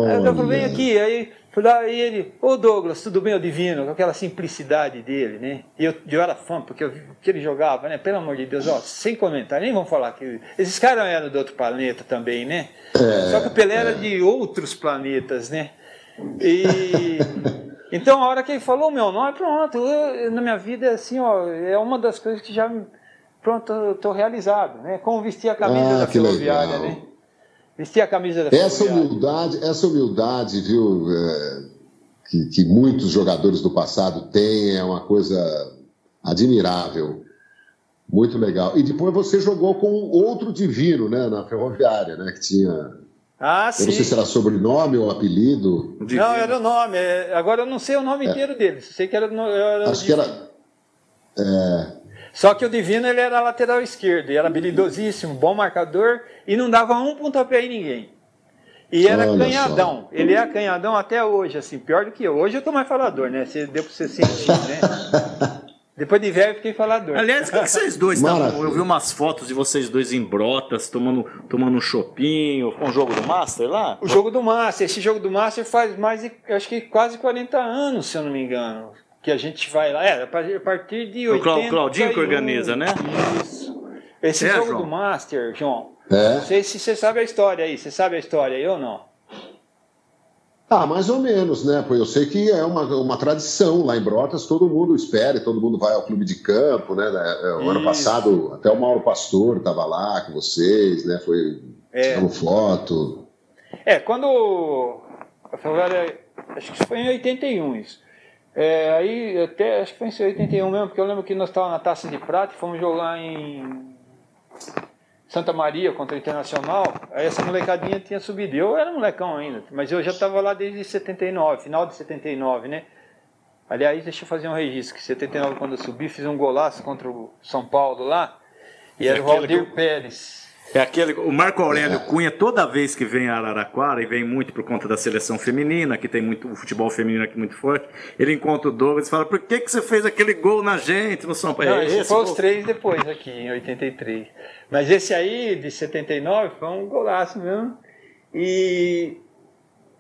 Aí eu falei, vem aqui, aí fui lá e ele, ô Douglas, tudo bem, o divino, com aquela simplicidade dele, né? E eu, eu era fã, porque eu vi que ele jogava, né? Pelo amor de Deus, ó, sem comentário, nem vamos falar que. Esses caras eram de outro planeta também, né? É, Só que o Pelé era de outros planetas, né? E. Então, a hora que ele falou o meu nome, pronto, eu- na minha vida, assim, ó, é uma das coisas que já. Pronto, eu tô realizado, né? Como vestir a camisa Ah, da que ferroviária, né? Vestir a camisa da Essa ferroviária. humildade, essa humildade, viu, é, que, que muitos jogadores do passado têm, é uma coisa admirável. Muito legal. E depois você jogou com outro divino, né, na ferroviária, né, que tinha. Ah, Eu sim. não sei se era sobrenome ou apelido. Não, era o nome. é, Agora eu não sei o nome inteiro dele. Sei que era, era Acho que Divino. era. É, Só que o Divino ele era lateral esquerdo, e era habilidosíssimo, bom marcador e não dava um pontapé em ninguém. E era Olha canhadão. Ele é canhadão até hoje, assim, pior do que eu. Hoje eu tô mais falador, né? Você deu pra você sentir, né? Depois de velho eu fiquei falador. Aliás, o que que vocês dois estavam? Eu vi umas fotos de vocês dois em brotas, tomando, tomando um chopinho, um jogo do Master lá? O jogo do Master, esse jogo do Master faz mais de, eu acho que quase 40 anos, se eu não me engano, que a gente vai lá. É, a partir de O 80. Clau- Claudinho que organiza, né? Isso. Esse É, jogo João? do Master, João. é. Não sei se você sabe a história aí. Você sabe a história aí ou não? Ah, mais ou menos, né? Pois eu sei que é uma, uma tradição lá em Brotas, todo mundo espera, e todo mundo vai ao clube de campo, né? É, O ano Isso. passado, até o Mauro Pastor estava lá com vocês, né? Foi. É. Tiramos foto. É, quando. Acho que foi em 81 isso. É, aí até acho que foi em 81 mesmo, porque eu lembro que nós estávamos na Taça de Prata e fomos jogar em Santa Maria contra o Internacional. Aí essa molecadinha tinha subido. Eu era molecão ainda, mas eu já estava lá desde 79, final de 79, né? Aliás, deixa eu fazer um registro, que em 79 quando eu subi, fiz um golaço contra o São Paulo lá. E era o Valdir que- Pérez. É aquele, o Marco Aurélio Cunha, toda vez que vem a Araraquara, e vem muito por conta da seleção feminina, que tem muito o futebol feminino aqui muito forte, ele encontra o Douglas e fala: por que, que você fez aquele gol na gente no São Paulo? Não, É esse esse foi gol? os três depois aqui, em 83. Mas esse aí, de 79, foi um golaço mesmo. E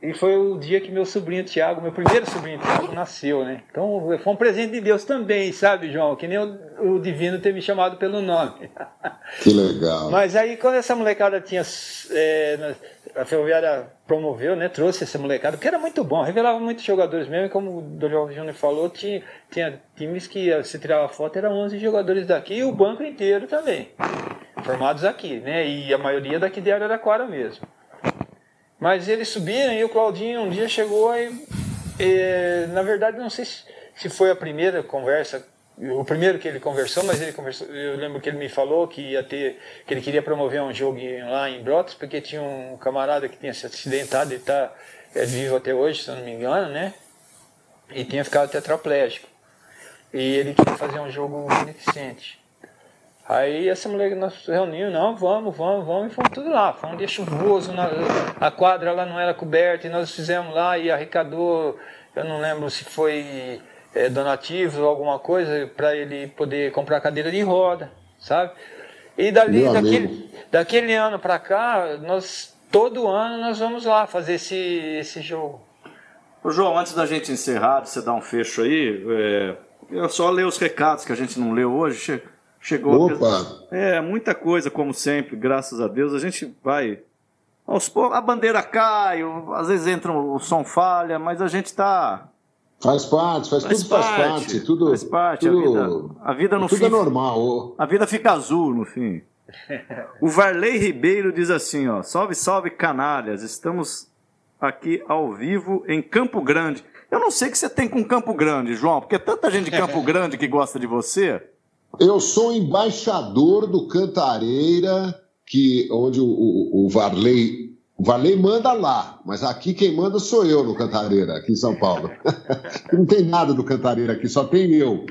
E foi o dia que meu sobrinho Tiago, meu primeiro sobrinho Tiago, nasceu, né? Então foi um presente de Deus também, sabe, João? Que nem o, o Divino ter me chamado pelo nome. Que legal. Mas aí quando essa molecada tinha. É, a Ferroviária promoveu, né? Trouxe essa molecada, que era muito bom, revelava muitos jogadores mesmo, como o Dorival Júnior falou, tinha, tinha times que você tirava foto, eram 11 jogadores daqui e o banco inteiro também. Formados aqui, né? E a maioria daqui de Araraquara mesmo. Mas eles subiram e o Claudinho um dia chegou e, e na verdade não sei se, se foi a primeira conversa o primeiro que ele conversou, mas ele conversou, eu lembro que ele me falou que ia ter, que ele queria promover um jogo lá em Brotas, porque tinha um camarada que tinha se acidentado e está é vivo até hoje, se eu não me engano, né? E tinha ficado tetraplégico. E ele queria fazer um jogo beneficente. Aí essa mulher nós reunimos, não, vamos, vamos, vamos, e fomos tudo lá. Foi um dia chuvoso, na, a quadra lá não era coberta, e nós fizemos lá e arrecadou, eu não lembro se foi é, donativos ou alguma coisa, para ele poder comprar cadeira de roda, sabe? E dali, daquele, daquele ano para cá, nós todo ano nós vamos lá fazer esse, esse jogo. Ô João, antes da gente encerrar, você dar um fecho aí, é, eu só ler os recados que a gente não leu hoje. Chegou. Opa! É, muita coisa, como sempre, graças a Deus. A gente vai. Aos poucos, a bandeira cai, às vezes entra o som falha, mas a gente está Faz parte, faz, faz tudo parte, faz parte. Tudo, faz parte, tudo, a vida, a vida no tudo fim. é normal. A vida fica azul no fim. O Varley Ribeiro diz assim, ó, salve, salve canalhas, estamos aqui ao vivo em Campo Grande. Eu não sei o que você tem com Campo Grande, João, porque é tanta gente de Campo Grande que gosta de você. Eu sou embaixador do Cantareira, que, onde o, o, o Varley. O Varley manda lá, mas aqui quem manda sou eu no Cantareira, aqui em São Paulo. não tem nada do Cantareira aqui, só tem eu.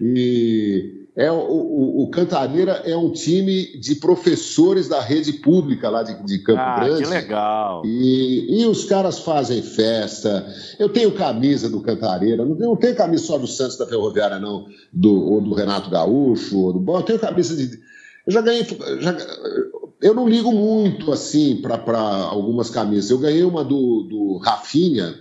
E é, o, o, o, Cantareira é um time de professores da rede pública lá de, de Campo ah, Grande. Que legal. E, e, os caras fazem festa. Eu tenho camisa do Cantareira, não, não tenho camisa só do Santos da Ferroviária, não, do, ou do Renato Gaúcho. Ou do, bom, eu tenho camisa de. Eu já ganhei. Já, eu não ligo muito assim para algumas camisas. Eu ganhei uma do, do Rafinha,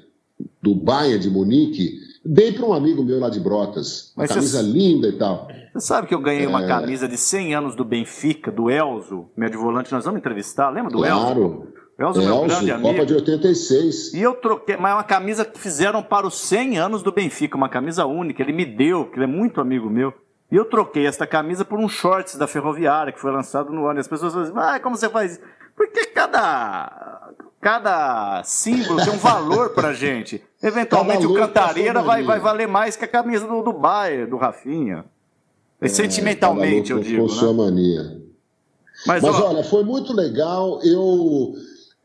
do Bayern de Munique, dei para um amigo meu lá de Brotas. Uma Mas camisa você... linda e tal. Você sabe que eu ganhei é... uma camisa de 100 anos do Benfica, do Elzo, meu de volante, nós vamos entrevistar, lembra do claro. Elzo? Claro. Elzo, é meu grande amigo. Copa de 86. E eu troquei, mas é uma camisa que fizeram para os 100 anos do Benfica, uma camisa única, ele me deu, que ele é muito amigo meu. E eu troquei esta camisa por um shorts da Ferroviária, que foi lançado no ano. E as pessoas falam assim, ah, como você faz isso? Porque cada, cada símbolo tem um valor pra gente. Eventualmente o Cantareira vai, vai valer mais que a camisa do, do Bayer, do Rafinha. É, Sentimentalmente, eu digo. Com né? sua mania. Mas, Mas ó, olha, foi muito legal. Eu,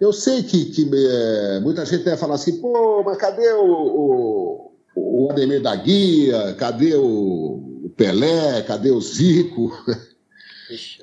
eu sei que, que é, muita gente deve falar assim, pô, mas cadê o, o, o Ademir da Guia? Cadê o, o Pelé, cadê o Zico?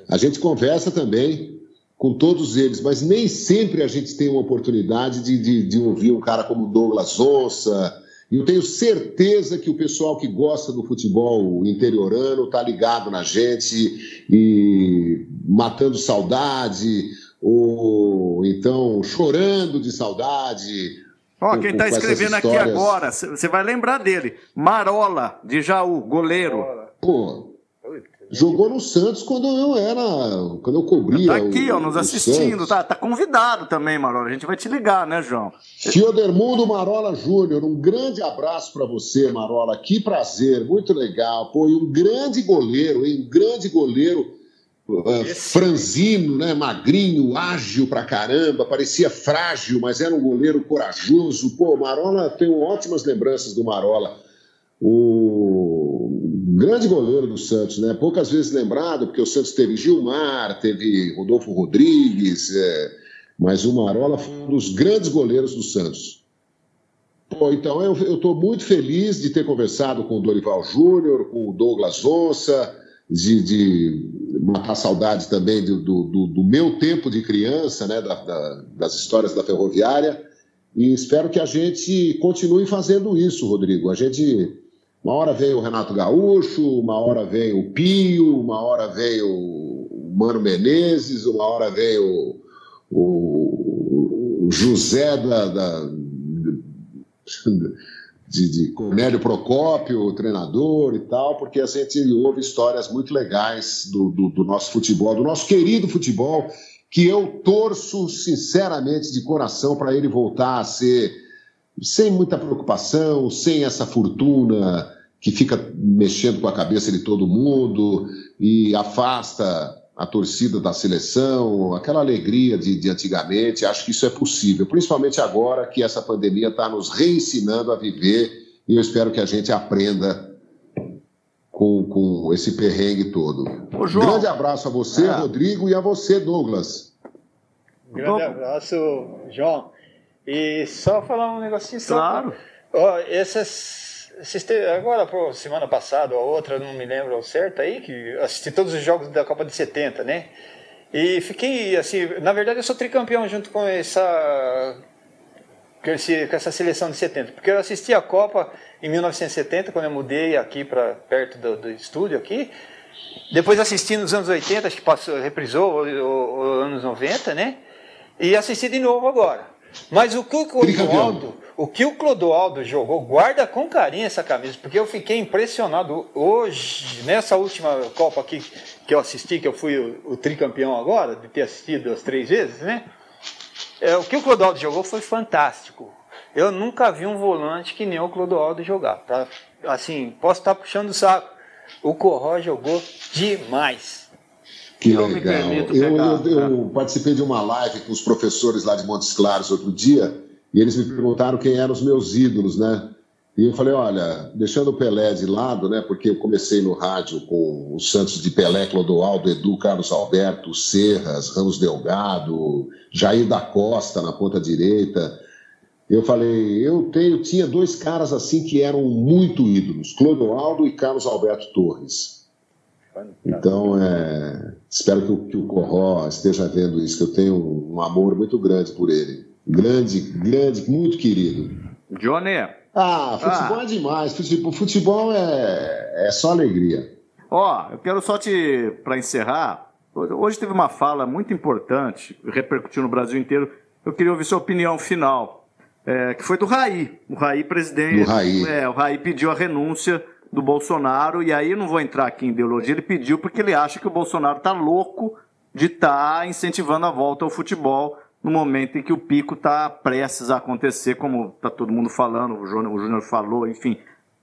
A gente conversa também com todos eles, mas nem sempre a gente tem uma oportunidade de, de, de ouvir um cara como Douglas Onça. E eu tenho certeza que o pessoal que gosta do futebol interiorano está ligado na gente e matando saudade, ou então chorando de saudade, Ó, quem está escrevendo aqui agora, você vai lembrar dele. Marola, de Jaú, goleiro. Pô, jogou no Santos quando eu era. Quando eu cobria. Tá aqui, o, ó, nos assistindo. Tá, tá convidado também, Marola. A gente vai te ligar, né, João? Fiodermundo Marola Júnior, um grande abraço para você, Marola. Que prazer, muito legal. Pô, e um grande goleiro, hein? Um grande goleiro uh, franzino, né? magrinho, ágil pra caramba, parecia frágil, mas era um goleiro corajoso. Pô, Marola, tenho ótimas lembranças do Marola. O grande goleiro do Santos, né? Poucas vezes lembrado, porque o Santos teve Gilmar, teve Rodolfo Rodrigues, é... mas o Marola foi um dos grandes goleiros do Santos. Pô, então eu estou muito feliz de ter conversado com o Dorival Júnior, com o Douglas Onça, de, de matar saudade também do, do, do, meu tempo de criança, né, da, da, das histórias da ferroviária. E espero que a gente continue fazendo isso, Rodrigo. A gente. Uma hora veio o Renato Gaúcho, uma hora veio o Pio, uma hora veio o Mano Menezes, uma hora veio o, o, José da, da de, de Cornélio Procópio, o treinador e tal, porque a gente ouve histórias muito legais do, do, do nosso futebol, do nosso querido futebol, que eu torço sinceramente de coração para ele voltar a ser sem muita preocupação, sem essa fortuna que fica mexendo com a cabeça de todo mundo e afasta a torcida da seleção, aquela alegria de, de antigamente. Acho que isso é possível, principalmente agora que essa pandemia está nos reensinando a viver e eu espero que a gente aprenda com, com esse perrengue todo. Ô, Grande abraço a você, é. Rodrigo, e a você, Douglas. Grande abraço, João. E só falar um negocinho. Claro. Só, ó, essas agora, por semana passada ou outra, não me lembro ao certo aí, que assisti todos os jogos da Copa de 70, né? E fiquei assim, na verdade eu sou tricampeão junto com essa com essa seleção de 70, porque eu assisti a Copa em 1970, quando eu mudei aqui para perto do, do, estúdio aqui. Depois assisti nos anos 80, acho que passou, reprisou, os anos 90, né? E assisti de novo agora. Mas o que o Clodoaldo, o que o Clodoaldo jogou, guarda com carinho essa camisa, porque eu fiquei impressionado hoje, nessa última Copa aqui que eu assisti, que eu fui o, o tricampeão agora, de ter assistido as três vezes, né? É, o que o Clodoaldo jogou foi fantástico. Eu nunca vi um volante que nem o Clodoaldo jogar. Tá? Assim, posso estar puxando o saco. O Corró jogou demais. Que eu legal. Eu, eu, eu, participei de uma live com os professores lá de Montes Claros outro dia e eles me perguntaram quem eram os meus ídolos, né? E eu falei, olha, deixando o Pelé de lado, né? Porque eu comecei no rádio com o Santos de Pelé, Clodoaldo, Edu, Carlos Alberto, Serras, Ramos Delgado, Jair da Costa na ponta direita. Eu falei, eu tenho, tinha dois caras assim que eram muito ídolos, Clodoaldo e Carlos Alberto Torres. Então, é, espero que o, que o Corró esteja vendo isso, que eu tenho um amor muito grande por ele. Grande, grande, muito querido. Johnny. Ah, futebol ah. é demais. Futebol, futebol é, é só alegria. Ó, eu quero só te, para encerrar, hoje teve uma fala muito importante, repercutiu no Brasil inteiro. Eu queria ouvir sua opinião final, é, que foi do Raí. O Raí, presidente. Do Raí. É, o Raí pediu a renúncia do Bolsonaro, e aí não vou entrar aqui em ideologia, ele pediu porque ele acha que o Bolsonaro está louco de estar tá incentivando a volta ao futebol no momento em que o pico está prestes a acontecer, como está todo mundo falando, o Júnior, falou, enfim,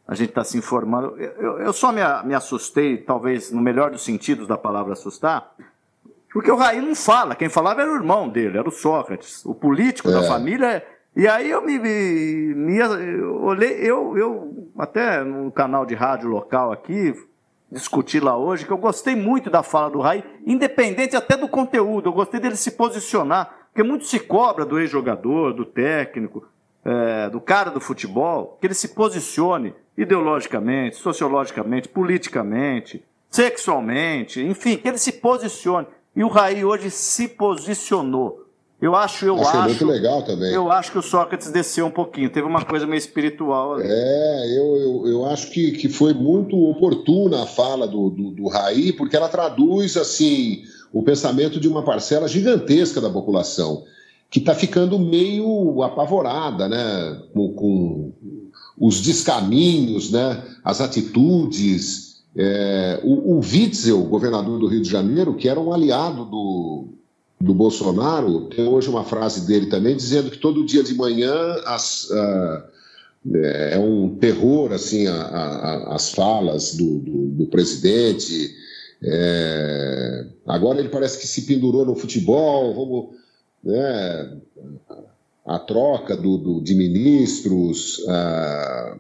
a gente está se informando. Eu, eu só me, me, assustei, talvez no melhor dos sentidos da palavra assustar, porque o Raí não fala, quem falava era o irmão dele, era o Sócrates. O político é. da família e aí eu me, me, me olhei, eu, eu até no canal de rádio local aqui, discuti lá hoje, que eu gostei muito da fala do Raí, independente até do conteúdo, eu gostei dele se posicionar, porque muito se cobra do ex-jogador, do técnico, é, do cara do futebol, que ele se posicione ideologicamente, sociologicamente, politicamente, sexualmente, enfim, que ele se posicione. E o Raí hoje se posicionou. Eu acho, eu Achei acho. muito legal também. Eu acho que o Sócrates desceu um pouquinho, teve uma coisa meio espiritual ali. É, eu, eu, eu acho que, que foi muito oportuna a fala do, do, do Raí, porque ela traduz assim o pensamento de uma parcela gigantesca da população, que está ficando meio apavorada né, com, com os descaminhos, né, as atitudes. É, o, o Witzel, governador do Rio de Janeiro, que era um aliado do, do Bolsonaro, tem hoje uma frase dele também dizendo que todo dia de manhã as, uh, é um terror assim a, a, as falas do, do, do presidente. É, agora ele parece que se pendurou no futebol, vamos, né, a troca do, do de ministros, a,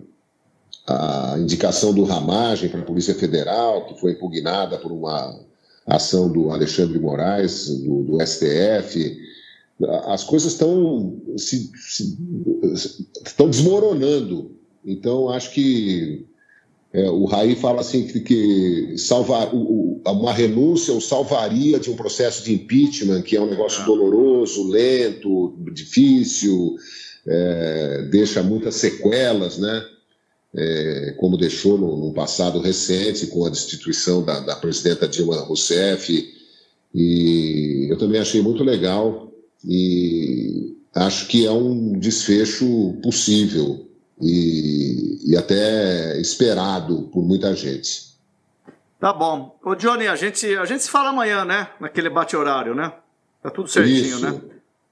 a indicação do Ramagem para a Polícia Federal, que foi impugnada por uma ação do Alexandre Moraes, do, do STF. As coisas estão se, se, estão desmoronando. Então, acho que é, o Raí fala assim que, que salvar, o, uma renúncia o salvaria de um processo de impeachment, que é um negócio doloroso, lento, difícil, é, deixa muitas sequelas, né? é, como deixou no, no, passado recente, com a destituição da, da, presidenta Dilma Rousseff. E eu também achei muito legal. E acho que é um desfecho possível e, e até esperado por muita gente. Tá bom. Ô, Johnny, a gente, a gente se fala amanhã, né? Naquele bate-horário, né? Tá tudo certinho, Isso. né?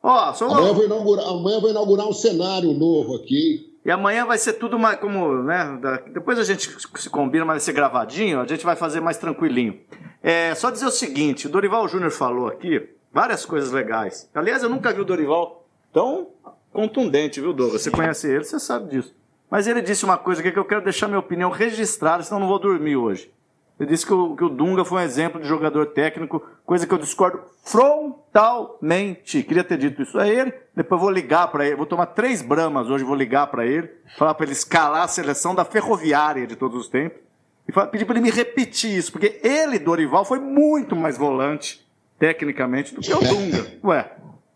Ó, só Amanhã eu, vou inaugurar, amanhã vou inaugurar um cenário novo aqui. E amanhã vai ser tudo mais como, né? Depois a gente se combina, mas vai ser gravadinho, a gente vai fazer mais tranquilinho. É, só dizer o seguinte, o Dorival Júnior falou aqui várias coisas legais. Aliás, eu nunca vi o Dorival tão contundente, viu, Douglas? Você conhece ele, você sabe disso. Mas ele disse uma coisa aqui que eu quero deixar minha opinião registrada, senão eu não vou dormir hoje. Ele disse que o, que o Dunga foi um exemplo de jogador técnico, coisa que eu discordo frontalmente. Queria ter dito isso a ele, depois vou ligar para ele, vou tomar três bramas hoje, vou ligar para ele, falar para ele escalar a seleção da ferroviária de todos os tempos, e fa- pedir para ele me repetir isso, porque ele, Dorival, foi muito mais volante, tecnicamente, do que o Dunga. Ué,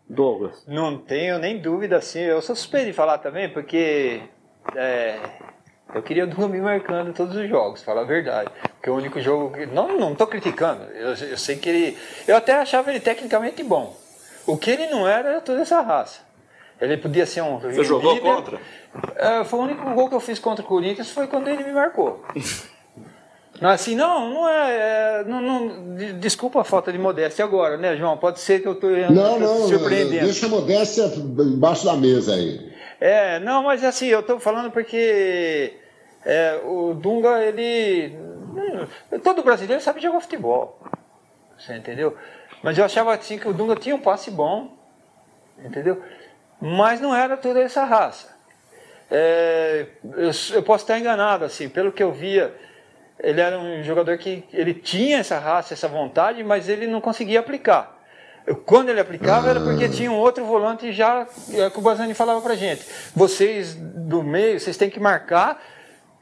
Douglas. Não tenho nem dúvida, assim. Eu sou suspeito de falar também, porque é, eu queria dormir marcando todos os jogos, falar a verdade. Porque o único jogo. que- Não, não tô criticando. Eu, eu sei que ele. Eu até achava ele tecnicamente bom. O que ele não era era toda essa raça. Ele podia ser um. Você jogou contra? É, foi o único gol que eu fiz contra o Corinthians foi quando ele me marcou. Assim, não, não é. é, não, não- de- desculpa a falta de modéstia agora, né, João? Pode ser que eu estou Não, não, surpreendendo. deixa a modéstia embaixo da mesa aí. É, não, mas assim, eu tô falando porque é, o Dunga, ele. hum, Todo brasileiro sabe jogar futebol. Você entendeu? Mas eu achava assim que o Dunga tinha um passe bom, entendeu? Mas não era toda essa raça. É, eu, eu posso estar enganado, assim, pelo que eu via, ele era um jogador que ele tinha essa raça, essa vontade, mas ele não conseguia aplicar. Quando ele aplicava era porque tinha um outro volante já, é, que o Bazani falava pra gente. Vocês do meio, vocês têm que marcar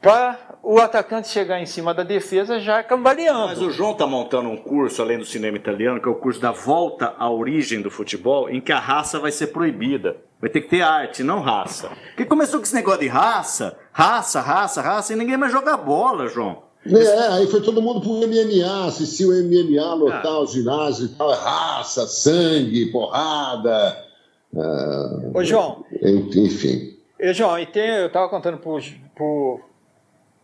para o atacante chegar em cima da defesa já cambaleando. Mas o João tá montando um curso, além do cinema italiano, que é o curso da volta à origem do futebol, em que a raça vai ser proibida. Vai ter que ter arte, não raça. Porque começou com esse negócio de raça, raça, raça, raça, e ninguém mais joga bola, João. É, aí foi todo mundo pro MMA, assistiu o MMA, lotar Ah. os ginásios e tal, é raça, sangue, porrada, ah, Ô João, enfim. ô, João, e tem, eu tava contando pro, pro,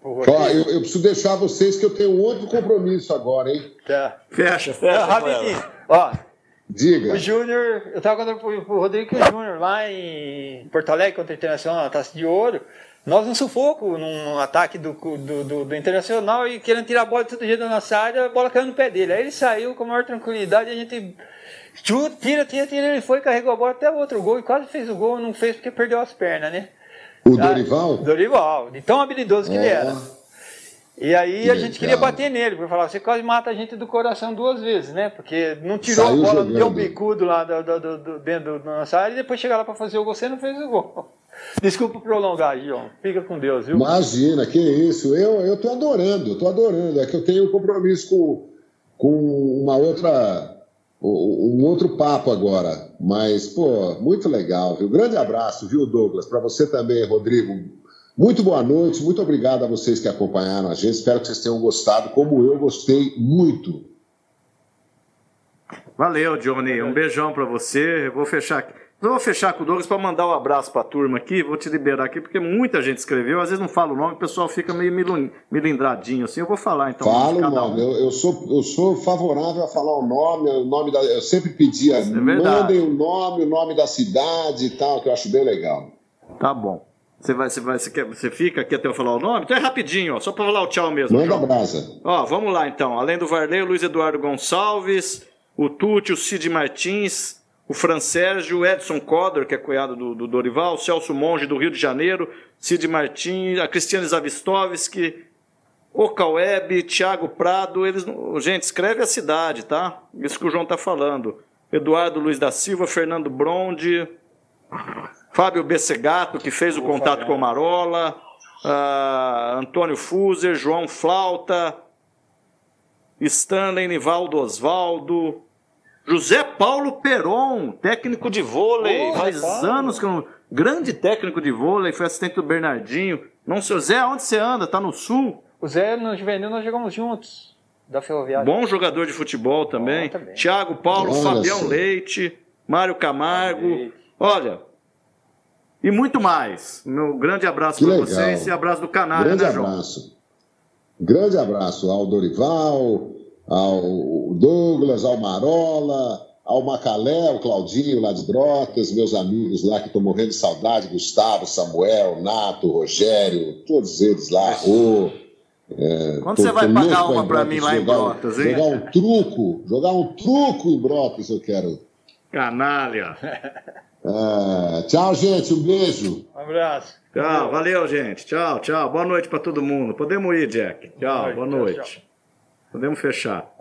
pro Ó, Rodrigo. eu, eu preciso deixar vocês que eu tenho outro compromisso agora, hein? Tá. Fecha, É, fecha. rapidinho. Ó, Diga. O Júnior, eu tava contando pro, pro Rodrigo que o Júnior lá em Porto Alegre contra o Internacional na Taça de Ouro, nós um sufoco num ataque do, do, do- do Internacional e querendo tirar a bola de todo jeito da nossa área, a bola caiu no pé dele. Aí ele saiu com a maior tranquilidade, a gente chuta, tira, tira, tira, ele foi, carregou a bola até o outro gol e quase fez o gol, não fez porque perdeu as pernas, né? O Ah, Dorival? Dorival, de tão habilidoso que ele É. era. E aí Que a gente queria legal. bater nele, porque falar, você quase mata a gente do coração duas vezes, né? Porque não tirou Saiu a bola, não deu jogando. bicudo lá do, do, do, do- dentro da nossa área e depois chegar lá para fazer o gol, você não fez o gol. Desculpa prolongar, João. Fica com Deus, viu? Imagina, que isso. Eu, eu tô adorando, tô adorando. É que eu tenho um compromisso com, com uma outra. Um outro papo agora. Mas, pô, muito legal, viu? Grande abraço, viu, Douglas? Para você também, Rodrigo. Muito boa noite, muito obrigado a vocês que acompanharam a gente. Espero que vocês tenham gostado, como eu gostei muito. Valeu, Johnny. Um beijão pra você. Eu vou fechar aqui. Vou fechar com o Douglas para mandar um abraço pra turma aqui. Vou te liberar aqui, porque muita gente escreveu. Às vezes não fala o nome, o pessoal fica meio milindradinho assim. Eu vou falar então. o nome Falo, cada mano. um. Eu, eu sou, eu sou favorável a falar o nome, o nome da. Eu sempre pedia, é mandem o nome, o nome da cidade e tal, que eu acho bem legal. Tá bom. Você vai, você vai, você, quer, você fica aqui até eu falar o nome? Então é rapidinho, ó, só para falar o tchau mesmo. Manda João. brasa. Ó, vamos lá então. Além do Varley, o Luiz Eduardo Gonçalves, o Tuti, o Cid Martins, o Fran Sérgio, o Edson Coder, que é cunhado do, do Dorival, o Celso Monge, do Rio de Janeiro, Cid Martins, a Cristiane Zavistovski, o Caueb, Thiago Prado, eles. Gente, escreve a cidade, tá? Isso que o João tá falando. Eduardo Luiz da Silva, Fernando Bronde, Fábio Bessegato, que fez o contato com o Marola, ah, Antônio Fuser, João Flauta, Stanley Nivaldo Osvaldo, José Paulo Peron, técnico de vôlei, faz Paulo. anos que eu não... Grande técnico de vôlei, foi assistente do Bernardinho. Não sei, Zé, onde você anda? Tá no sul? O Zé, no Juvenil, nós jogamos juntos, da Ferroviária. Bom jogador de futebol também. Bom também. Thiago Paulo, Olha Fabião. Leite, Mário Camargo. Leite. Olha, E muito mais. Meu grande abraço para vocês e abraço do canal, grande né, João? abraço. Grande abraço ao Dorival, ao Douglas, ao Marola, ao Macalé, ao Claudinho lá de Brotas, meus amigos lá que estão morrendo de saudade, Gustavo, Samuel, Nato, Rogério, todos eles lá, o. É, Quando tô, você vai pagar uma para mim lá em Brotas, hein? Jogar um truco, jogar um truco em Brotas eu quero. Canalha. É, tchau, gente, um beijo. Um abraço. Tchau, valeu, gente. Tchau, tchau. Boa noite para todo mundo. Podemos ir, Jack. Tchau, boa noite. Boa noite. Tchau, tchau. Podemos fechar.